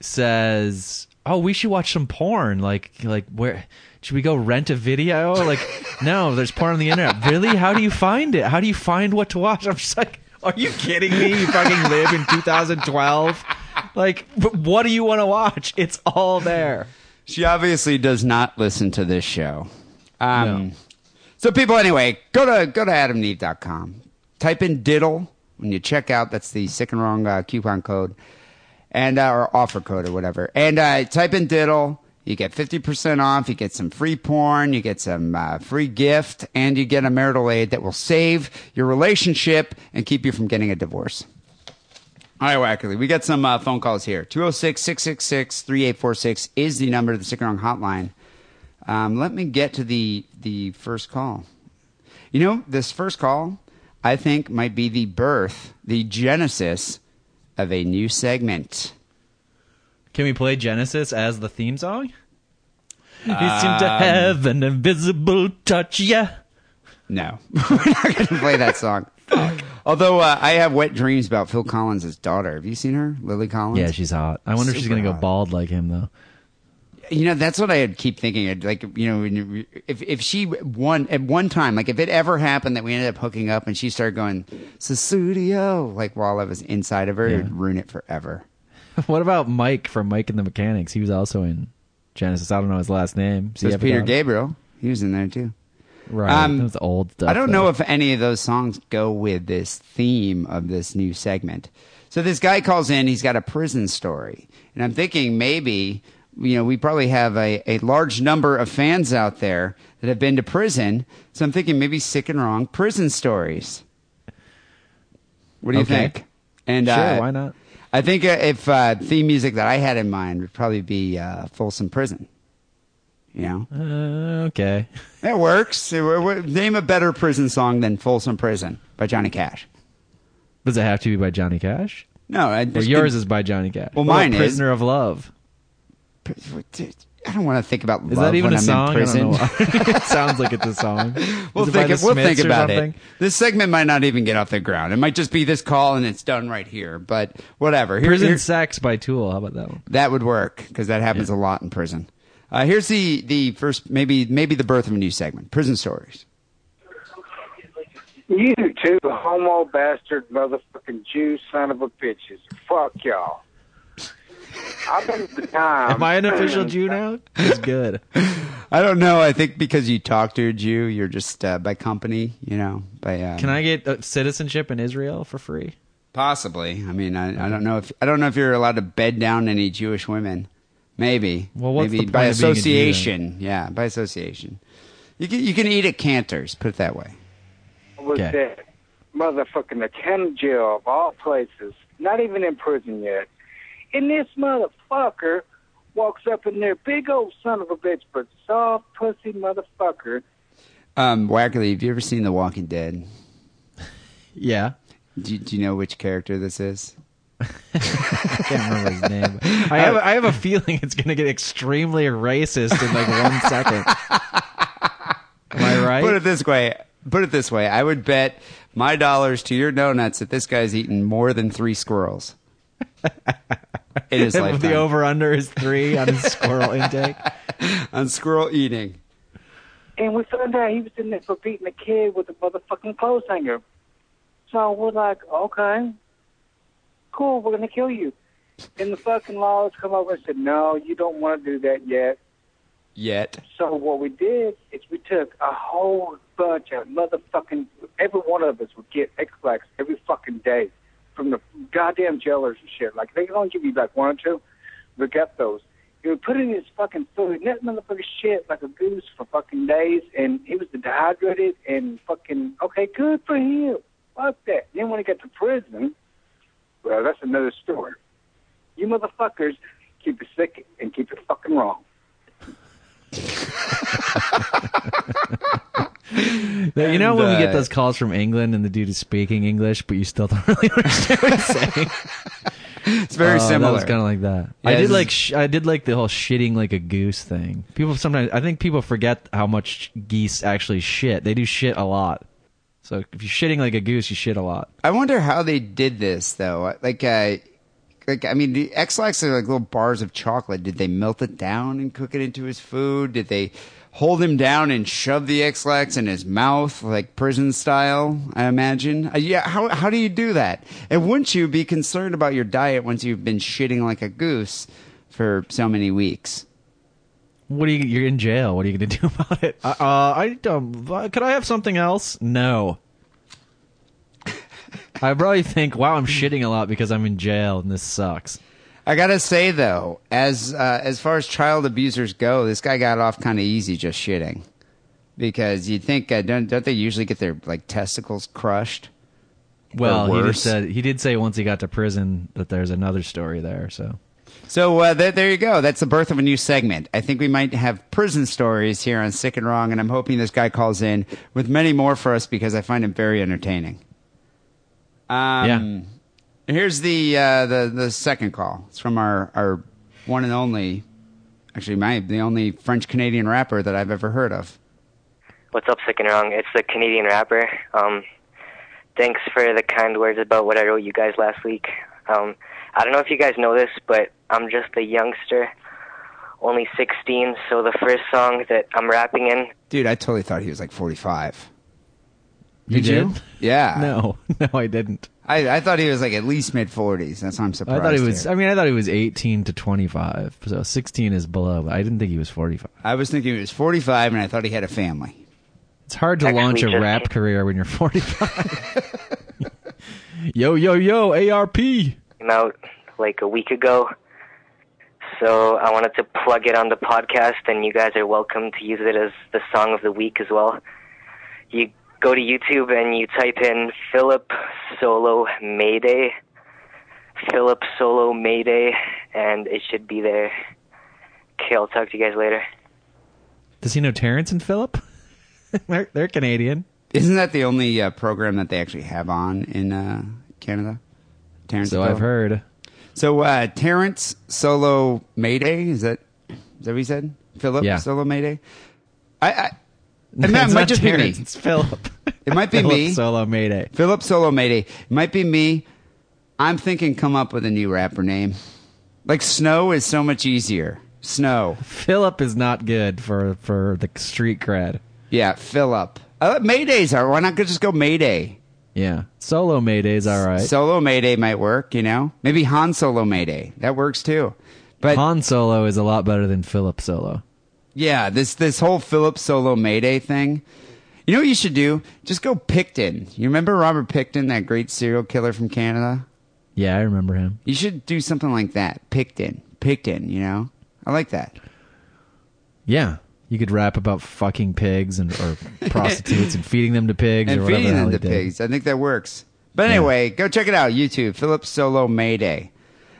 says, "Oh, we should watch some porn." Like, like where should we go rent a video? Like, no, there's porn on the internet. Really? How do you find it? How do you find what to watch? I'm just like, are you kidding me? You fucking live in 2012. Like, wh- what do you want to watch? It's all there. She obviously does not listen to this show. Um, No. So people, anyway, go to go to adamneve.com. Type in diddle when you check out. That's the sick and wrong uh, coupon code and uh, or offer code or whatever. And uh, type in diddle. You get 50% off, you get some free porn, you get some uh, free gift, and you get a marital aid that will save your relationship and keep you from getting a divorce. All right, Wackerly, we got some uh, phone calls here. 206 666 3846 is the number to the Sick and Wrong hotline. Um, let me get to the, the first call. You know, this first call, I think, might be the birth, the genesis of a new segment. Can we play Genesis as the theme song? you seem to have an invisible touch, yeah. No, we're not going to play that song. Although uh, I have wet dreams about Phil Collins' daughter. Have you seen her, Lily Collins? Yeah, she's hot. I wonder if she's gonna go bald like him though. You know, that's what I keep thinking. I'd Like, you know, when you- if if she one at one time, like if it ever happened that we ended up hooking up and she started going Sussudio, like while I was inside of her, Yeah. it'd ruin it forever. what about Mike from Mike and the Mechanics? He was also in Genesis. I don't know his last name. So it's Peter Gabriel. He was in there too. Right. Um, was old stuff. I don't though. know if any of those songs go with this theme of this new segment. So this guy calls in, he's got a prison story. And I'm thinking maybe, you know, we probably have a, a large number of fans out there that have been to prison. So I'm thinking maybe sick and wrong prison stories. What do you Okay. think? And Sure, uh, why not? I think uh, if uh, theme music that I had in mind would probably be uh, Folsom Prison. You know? Uh, okay. That works. It- w- w- Name a better prison song than Folsom Prison by Johnny Cash. Does it have to be by Johnny Cash? No, I just yours is by Johnny Cash. Well, What mine is. Prisoner of Love. I don't want to think about Is love that even when a I'm song? in I prison. don't know. it sounds like it's a song. we'll Is it by think. the We'll think or about something? it. This segment might not even get off the ground. It might just be this call and it's done right here. But whatever. Here- Prison here- Sex by Tool. How about that one? that would work because that happens a lot in prison. Uh, here's the the first maybe maybe the birth of a new segment: prison stories. You two homo bastard motherfucking Jew son of a bitches. Fuck y'all. I've been to the time. Am I an official Jew now? It's good. I don't know. I think because you talk to a Jew, you're just uh, by company. You know, by uh, Can I get uh, citizenship in Israel for free? Possibly. I mean, I, I don't know if I don't know if you're allowed to bed down any Jewish women. Maybe. Well, what's Maybe the by point of being a Jew, association. yeah, by association. You can you can eat at Canter's. Put it that way. was Okay. that motherfucking the county jail of all places, not even in prison yet. And this motherfucker walks up in there, big old son of a bitch, but soft pussy motherfucker. Um, Wackerly, have you ever seen The Walking Dead? Yeah. Do, you- do you know which character this is? I can't remember his name. I have I have a feeling it's going to get extremely racist in like one second. Am I right? Put it this way. Put it this way. I would bet my dollars to your donuts that this guy's eaten more than three squirrels. It is If the over under is three on his squirrel intake. on squirrel eating. And we found out he was in there for beating a kid with a motherfucking clothes hanger. So we're like, okay, cool, we're gonna kill you. And the fucking laws come over and said, no, you don't want to do that yet. Yet. So what we did is we took a whole bunch of motherfucking. Every one of us would get Ex-Lax every fucking day from the goddamn jailers and shit. Like they can only give you like one or two. We get those. He would put in his fucking food, and that motherfucker shit like a goose for fucking days, and he was dehydrated and fucking okay, good for him. Fuck that. Then when he got to prison, well, that's another story. You motherfuckers keep it sick and keep it fucking wrong. you know when we uh, get those calls from England and the dude is speaking English, but you still don't really understand what he's saying. It's very Uh, similar. Was kind of like that. Yeah, I did like sh- I did like the whole shitting like a goose thing. People sometimes I think people forget how much geese actually shit. They do shit a lot. So if you're shitting like a goose, you shit a lot. I wonder how they did this though. Like, uh, like I mean, the Ex-Lax are like little bars of chocolate. Did they melt it down and cook it into his food? Did they hold him down and shove the Ex-Lax in his mouth, like prison style? I imagine. Uh, yeah. How how do you do that? And wouldn't you be concerned about your diet once you've been shitting like a goose for so many weeks? What are you? You're in jail. What are you going to do about it? Uh, uh, I um, could I have something else? No. I probably think, wow, I'm shitting a lot because I'm in jail and this sucks. I gotta say though, as uh, as far as child abusers go, this guy got off kind of easy just shitting, because you'd think uh, don't don't they usually get their like testicles crushed? Well, he worse. just said he did say once he got to prison that there's another story there. So So uh, there, there you go. That's the birth of a new segment. I think we might have prison stories here on Sick and Wrong, and I'm hoping this guy calls in with many more for us because I find him very entertaining. Um, Here's the uh, the the second call. It's from our our one and only, actually my the only French Canadian rapper that I've ever heard of. What's up, Sick and Wrong? It's the Canadian rapper. Um, thanks for the kind words about what I wrote you guys last week. Um, I don't know if you guys know this, but I'm just a youngster, only 16. So the first song that I'm rapping in, Dude, I totally thought he was like 45. You you? did? Yeah. no, no, I didn't. I, I thought he was like at least mid 40s. That's why I'm surprised. I thought he was. here. I mean, I thought he was 18 to 25. So 16 is below. But I didn't think he was 45. I was thinking he was 45, and I thought he had a family. It's hard to launch a just- rap career when you're 45. yo, yo, yo, ARP. came out like a week ago. So I wanted to plug it on the podcast, and you guys are welcome to use it as the song of the week as well. You go to YouTube and you type in Philip Solo Mayday, Philip Solo Mayday, and it should be there. Okay, I'll talk to you guys later. Does he know Terrence and Philip? they're, they're Canadian. Isn't that the only uh, program that they actually have on in uh, Canada? Terrence So Phillip? I've heard. So uh, Terrence Solo Mayday is that is that what he said? Philip Yeah. Solo Mayday. I, I it might, It's might just Terrence, be me. It's Philip. It might be Philip me. Solo Mayday. Philip Solo Mayday. It might be me. I'm thinking come up with a new rapper name. Like Snow is so much easier. Snow. Philip is not good for for the street cred. Yeah, Philip. Uh, Maydays are. Why not just go Mayday? Yeah, Solo Mayday's all right. Solo Mayday might work, you know? Maybe Han Solo Mayday. That works too. But Han Solo is a lot better than Philip Solo. Yeah, this this whole Philip Solo Mayday thing. You know what you should do? Just go Pickton. You remember Robert Pickton, that great serial killer from Canada? Yeah, I remember him. You should do something like that. Pickton. Pickton, you know? I like that. Yeah, you could rap about fucking pigs and or prostitutes and feeding them to pigs and or whatever feeding them to pigs. I think that works. But anyway, go check it out. YouTube, Philip Solo Mayday.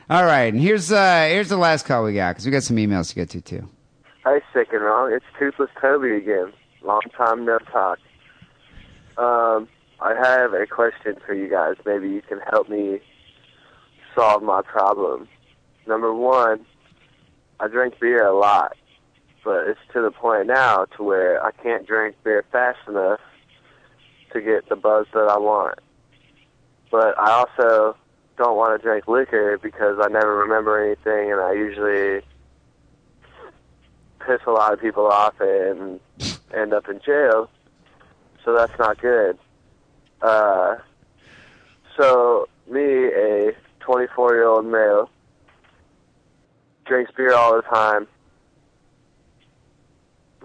All right, and here's uh here's the last call we got because we got some emails to get to too. Hey, sick and wrong. It's Toothless Toby again. Long time no talk. Um, I have a question for you guys. Maybe you can help me solve my problem. Number one, I drink beer a lot, but it's to the point now to where I can't drink beer fast enough to get the buzz that I want. But I also don't want to drink liquor because I never remember anything, and I usually piss a lot of people off and end up in jail. So that's not good. Uh, so me, a 24 year old male, drinks beer all the time,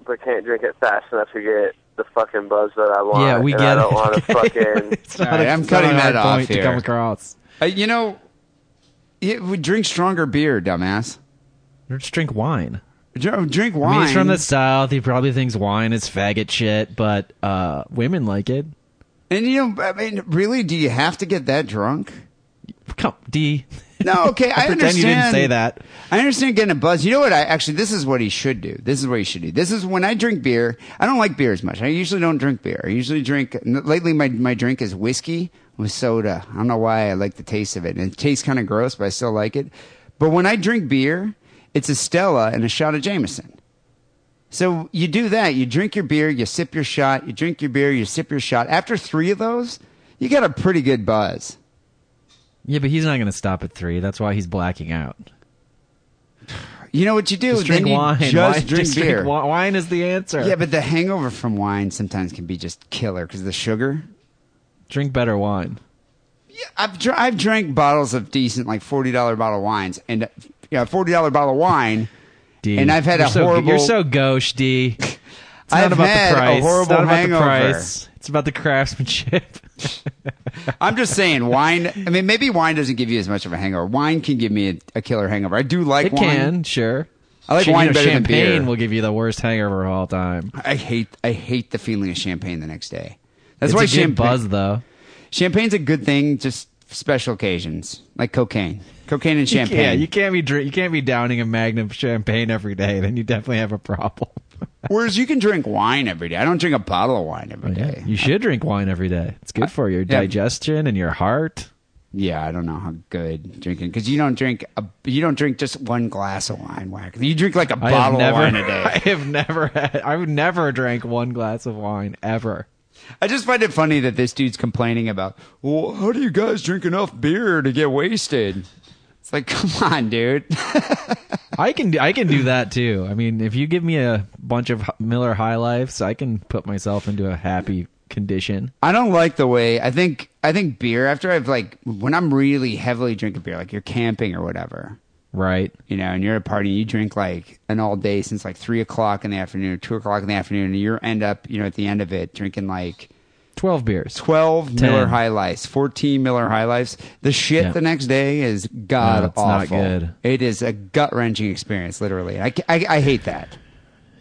but can't drink it fast enough to get the fucking buzz that I want. Yeah, we and get I don't it. want to fucking. It's not All right, a- I'm cutting that off point to come across. Uh, you know, it, we drink stronger beer, dumbass. Or just drink wine. Dr- Drink I wine. mean, he's from the south. He probably thinks wine is faggot shit, but uh, women like it. and you know, I mean, really, do you have to get that drunk? Come, D. No, okay, I pretend understand. you didn't say that. I understand getting a buzz. You know what? I actually, this is what he should do. This is what he should do. This is when I drink beer. I don't like beer as much. I usually don't drink beer. I usually drink. Lately, my my drink is whiskey with soda. I don't know why I like the taste of it. And it tastes kind of gross, but I still like it. But when I drink beer, it's a Stella and a shot of Jameson. So you do that. You drink your beer, you sip your shot, you drink your beer, you sip your shot. After three of those, you got a pretty good buzz. Yeah, but he's not going to stop at three. That's why he's blacking out. You know what you do? Just drink wine. Just Wine- drink just beer. wi- wine is the answer. Yeah, but the hangover from wine sometimes can be just killer because the sugar. drink better wine. Yeah, I've dr- I've drank bottles of decent like forty dollar bottle wines and uh, yeah forty dollar bottle of wine. D. And I've had a so, horrible- You're so gauche, D. It's I've not about had the a price. horrible it's not about hangover. the price. It's about the craftsmanship. I'm just saying, wine. I mean, maybe wine doesn't give you as much of a hangover. Wine can give me a, a killer hangover. I do like it wine. can, sure. I like you wine know, better than champagne beer. will give you the worst hangover of all time. I hate. I hate the feeling of champagne the next day. That's it's why champagne. buzz though. Champagne's a good thing, just special occasions, like cocaine. Cocaine and champagne. Yeah, you can't be drink, you can't be downing a magnum of champagne every day. Then you definitely have a problem. Whereas you can drink wine every day. I don't drink a bottle of wine every oh, day. You should drink wine every day. It's good for your yeah. digestion and your heart. Yeah, I don't know how good drinking because you don't drink a you don't drink just one glass of wine. Whack. You drink like a I bottle never, of wine a day. I have never had. I've never drank one glass of wine ever. I just find it funny that this dude's complaining about. Well, how do you guys drink enough beer to get wasted? It's like, come on, dude. I can do- I can do that too. I mean, if you give me a bunch of Miller High Lifes, I can put myself into a happy condition. I don't like the way I think. I think beer after I've like when I'm really heavily drinking beer, like you're camping or whatever, Right. you know, and you're at a party, and you drink like an all day since like three o'clock in the afternoon, two o'clock in the afternoon, and you end up, you know, at the end of it drinking like Twelve beers. 12 Ten. Miller High Lifes, 14 Miller High Lifes. The shit Yeah. the next day is god No, it's awful. not good. It is a gut wrenching experience, literally. I, I, I hate that.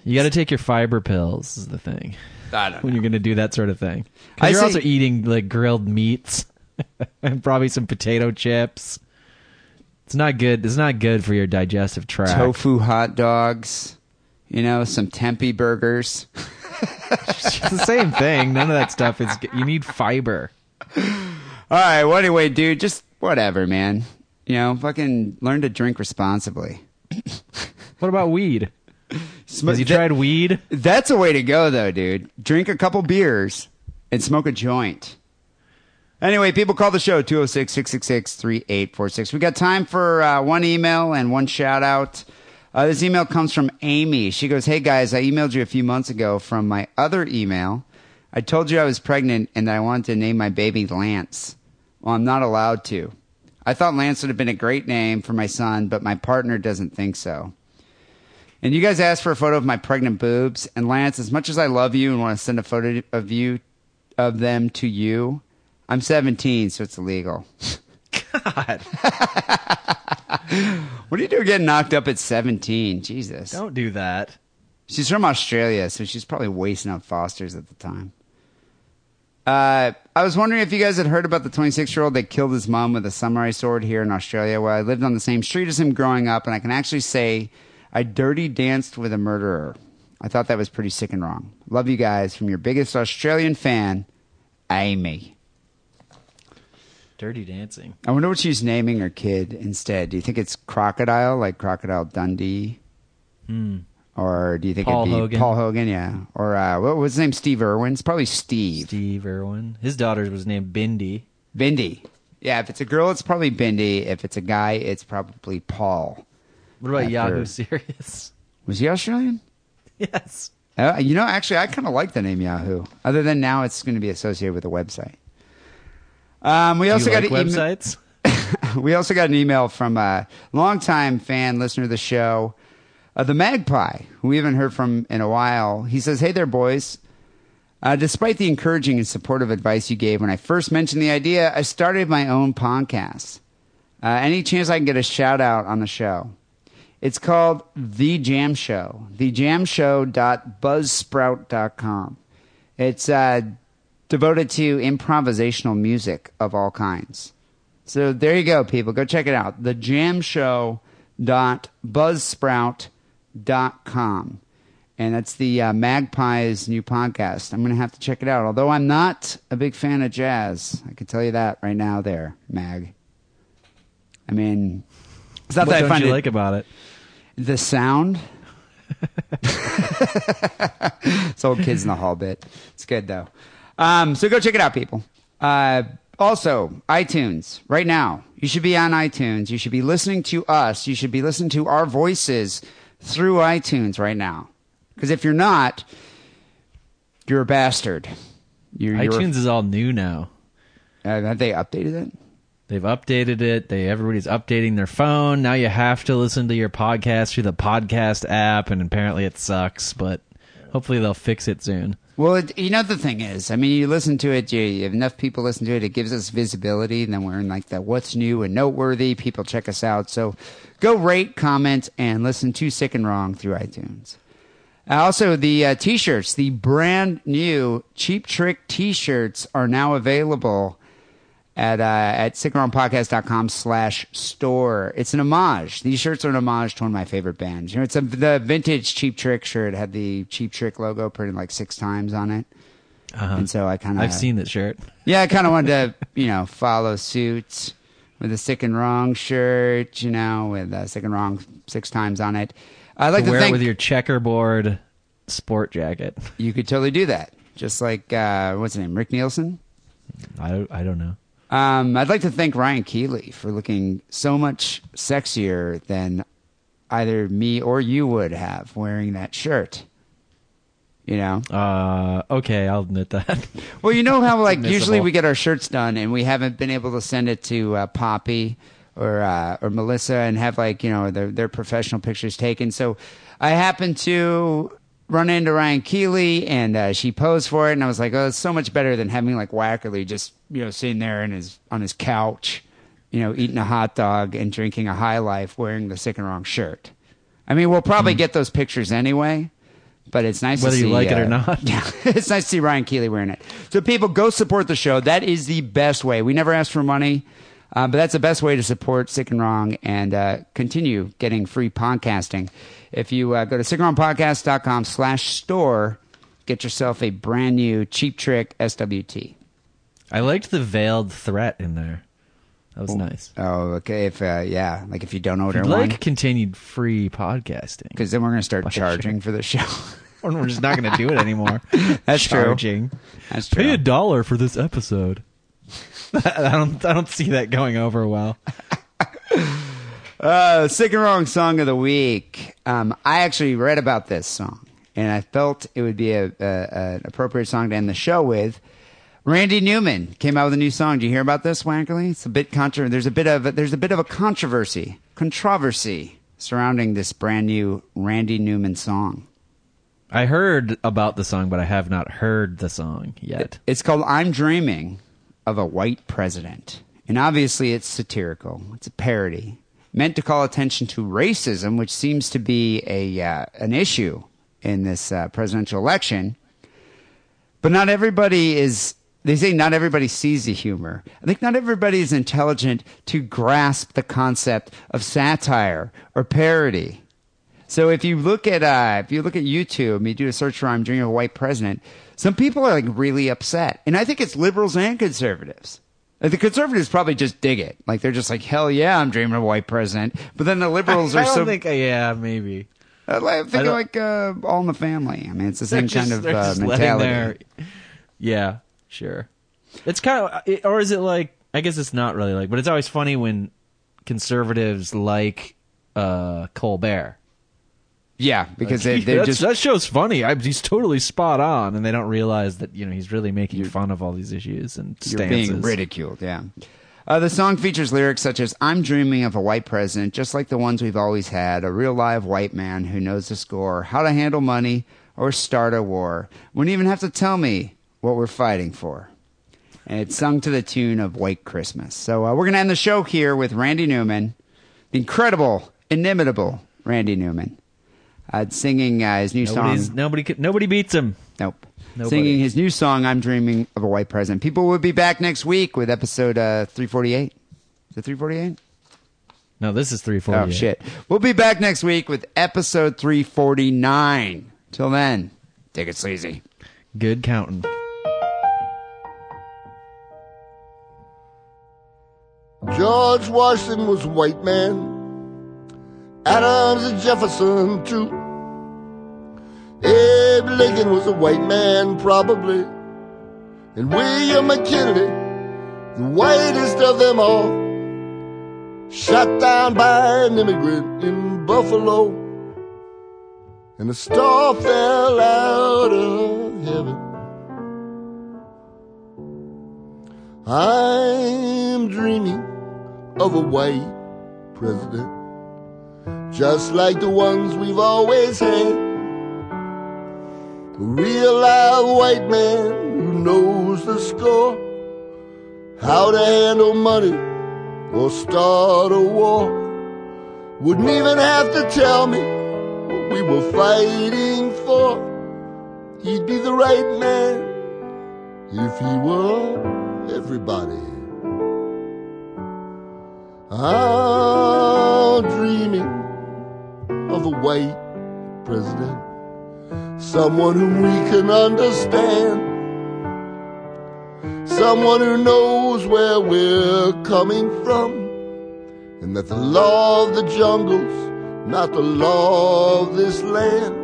You got to take your fiber pills. Is the thing I don't when you're going to do that sort of thing. I you're say- also eating like grilled meats and probably some potato chips. It's not good. It's not good for your digestive tract. Tofu hot dogs, you know, some Tempeh burgers. It's the same thing. None of that stuff is. You need fiber. All right. Well, anyway, dude, just whatever, man. You know, fucking learn to drink responsibly. What about weed? Sm- Has you that- tried weed? That's a way to go, though, dude. Drink a couple beers and smoke a joint. Anyway, people call the show 206 666 3846. We got time for uh, one email and one shout out. Uh, this email comes from Amy. She goes, Hey guys, I emailed you a few months ago from my other email. I told you I was pregnant and that I wanted to name my baby Lance. Well, I'm not allowed to. I thought Lance would have been a great name for my son, but my partner doesn't think so. And you guys asked for a photo of my pregnant boobs. And Lance, as much as I love you and want to send a photo of you, of them to you, I'm 17, so it's illegal. God, What are you doing getting knocked up at 17? Jesus. don't do that. She's from Australia, so she's probably wasting up Fosters at the time. Uh, I was wondering if you guys had heard about the 26 year old that killed his mom with a samurai sword here in Australia, where I lived on the same street as him growing up, and I can actually say I dirty danced with a murderer. I thought that was pretty sick and wrong. Love you guys from your biggest Australian fan, Amy. Dirty dancing. I wonder what she's naming her kid instead. Do you think it's Crocodile, like Crocodile Dundee? Or do you think Hmm. Paul it'd be Hogan. Paul Hogan? Yeah. Or uh, what was his name? Steve Irwin. It's probably Steve. Steve Irwin. His daughter was named Bindi. Bindi. Yeah, if it's a girl, it's probably Bindi. If it's a guy, it's probably Paul. What about After- Yahoo Serious? Was he Australian? yes. Uh, you know, actually, I kind of like the name Yahoo. Other than now, it's going to be associated with a website. Um, we Do also got like an email- websites? we also got an email from a longtime fan, listener of the show, uh, the Magpie, who we haven't heard from in a while. He says, "Hey there, boys." Uh, despite the encouraging and supportive advice you gave when I first mentioned the idea, I started my own podcast. Uh, any chance I can get a shout out on the show? It's called The Jam Show. TheJamShow.buzzsprout.com. It's uh, devoted to improvisational music of all kinds. So there you go, people. Go check it out. TheJamShow.buzzsprout.com. And that's the uh, Magpies new podcast. I'm going to have to check it out. Although I'm not a big fan of jazz. I can tell you that right now there, Mag. I mean, it's not What that I find you it, like about it? the sound. it's old kids in the hall bit. It's good though. Um, so go check it out, people. Uh, also, iTunes right now. You should be on iTunes. You should be listening to us. You should be listening to our voices through iTunes right now. Because if you're not, you're a bastard. You're, you're- iTunes is all new now. uh, have they updated it? They've updated it. They everybody's updating their phone. Now you have to listen to your podcast through the podcast app, and apparently it sucks. But hopefully they'll fix it soon. Well, it, you know the thing is, I mean, you listen to it, you, have enough people listen to it, it gives us visibility, and then we're in like the what's new and noteworthy. People check us out, so go rate, comment, and listen to Sick and Wrong through iTunes. Also, the uh, t-shirts, the brand new Cheap Trick t-shirts are now available at uh, at sickandwrongpodcast.com slash store. It's an homage. These shirts are an homage to one of my favorite bands. You know, it's a, the vintage Cheap Trick shirt. It had the Cheap Trick logo printed like six times on it. Uh-huh. And so I kind of I've seen that shirt. yeah, I kind of wanted to, you know, follow suit with a sick and wrong shirt, you know, with uh, sick and wrong six times on it. I'd like to to, wear thank it with your checkerboard sport jacket. you could totally do that, just like uh, what's his name, Rick Nielsen. I I don't know. Um, I'd like to thank Ryan Keeley for looking so much sexier than either me or you would have wearing that shirt. You know. Uh, okay, I'll admit that. Well, you know how like usually we get our shirts done and we haven't been able to send it to uh, Poppy or uh, or Melissa and have like you know their their professional pictures taken. So I happened to run into Ryan Keeley and uh, she posed for it and I was like, oh, it's so much better than having like Wackerly just you know sitting there in his on his couch, you know, eating a hot dog and drinking a High Life wearing the sick and wrong shirt. I mean, we'll probably get those pictures anyway. But it's nice. Whether to you see, like it or uh, not. Yeah, it's nice to see Ryan Keeley wearing it. So people go support the show. That is the best way. We never ask for money, uh, but that's the best way to support Sick and Wrong and uh, continue getting free podcasting. If you uh, go to sickandwrongpodcast.com slash store, get yourself a brand new Cheap Trick SWT. I liked the veiled threat in there. That was nice. Oh, okay. If uh, yeah, like if you don't order I'd one, like continued free podcasting. because then we're gonna start Like a charging for the show. Or we're just not going to do it anymore. That's true. Charging. That's Pay a dollar for this episode. I don't. I don't see that going over well. Uh, sick and wrong song of the week. Um, I actually read about this song, and I felt it would be a, a, an appropriate song to end the show with. Randy Newman came out with a new song. Do you hear about this, Wankerly? It's a bit contra- There's a bit of there's a bit of a controversy, controversy surrounding this brand new Randy Newman song. I heard about the song, but I have not heard the song yet. It's called "I'm Dreaming of a White President," and obviously it's satirical. It's a parody meant to call attention to racism, which seems to be a uh, an issue in this uh, presidential election. But not everybody is. They say not everybody sees the humor. I think not everybody is intelligent to grasp the concept of satire or parody. So if you look at uh, if you look at YouTube, and you do a search for "I'm dreaming of a white president." Some people are like really upset, and I think it's liberals and conservatives. Like, the conservatives probably just dig it, like they're just like, "Hell yeah, I'm dreaming of a white president." But then the liberals I are don't so think. Yeah, maybe. uh, like, think I like uh, All in the Family. I mean, it's the same They're kind of uh, just mentality. their- Yeah, sure. It's kind of, it- or is it like? I guess it's not really like, but it's always funny when conservatives like uh Colbert. Yeah, because they, Like, they're just that show's funny. I, he's totally spot on, and they don't realize that you know he's really making fun of all these issues and stances. You're being ridiculed, yeah. Uh, the song features lyrics such as I'm dreaming of a white president, just like the ones we've always had, a real live white man who knows the score, how to handle money, or start a war. Wouldn't even have to tell me what we're fighting for. And it's sung to the tune of White Christmas. So uh, we're going to end the show here with Randy Newman, the incredible, inimitable Randy Newman, uh, singing uh, his new Nobody's, song. nobody, could- nobody beats him. Nope. Nobody. Singing his new song, I'm Dreaming of a White President. People will be back next week with episode uh, 348. Is it 348? No, this is three forty. Oh, shit. We'll be back next week with episode 349. Till then, take it sleazy. Good counting. George Washington was a white man. Adams and Jefferson, too. Abe Lincoln was a white man, probably. And William McKinley, the whitest of them all. Shot down by an immigrant in Buffalo. And a star fell out of heaven. I'm dreaming of a white president, just like the ones we've always had. Real live white man who knows the score. How to handle money or start a war. Wouldn't even have to tell me what we were fighting for. He'd be the right man if he were everybody. I'm dreaming of a white president, someone whom we can understand, someone who knows where we're coming from, and that the law of the jungle's not the law of this land.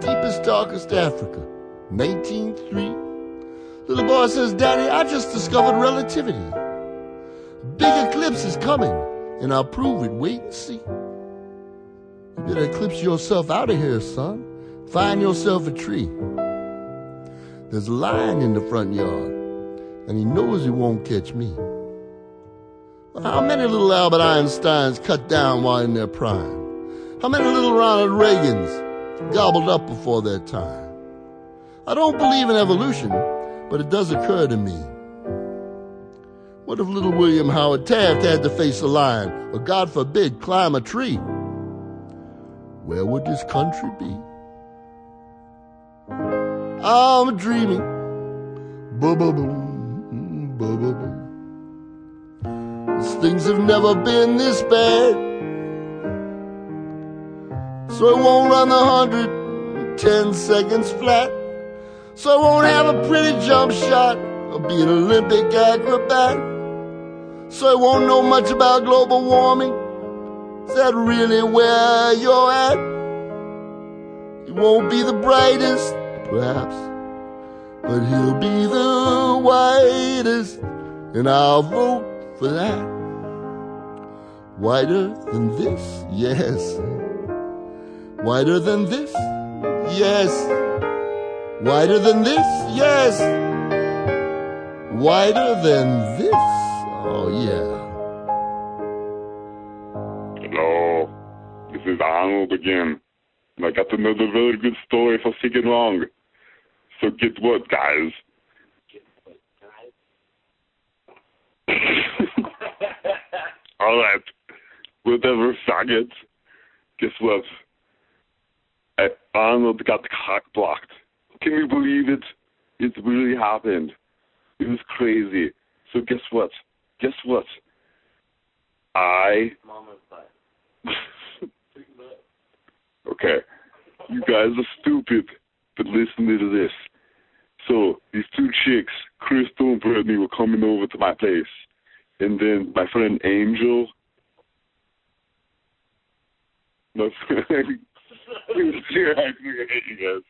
Deepest, darkest Africa, 1903. Little boy says, Daddy, I just discovered relativity. Big eclipse is coming, and I'll prove it. Wait and see. You better eclipse yourself out of here, son. Find yourself a tree. There's a lion in the front yard, and he knows he won't catch me. How many little Albert Einsteins cut down while in their prime? How many little Ronald Reagans gobbled up before their time? I don't believe in evolution, but it does occur to me. What if little William Howard Taft had to face a lion, or God forbid, climb a tree? Where would this country be? I'm dreaming. Ba-ba-boom, ba-ba-boom. These things have never been this bad. So it won't run the hundred in ten seconds flat. So I won't have a pretty jump shot or be an Olympic acrobat. So I won't know much about global warming. Is that really where you're at? He won't be the brightest, perhaps, but he'll be the whitest, and I'll vote for that. Whiter than this, yes. Whiter than this, yes. Whiter than this, yes. Whiter than this, oh yeah. Hello, this is Arnold again. And I got another very good story for Sick and Wrong. So get what, guys? Alright, whatever, faggot. Guess what? Uh, Arnold got cock blocked. Can you believe it? It really happened. It was crazy. So guess what? Guess what? I okay. You guys are stupid, but listen to this. So these two chicks, Crystal and Brittany, were coming over to my place, and then my friend Angel. My friend, I hate you guys.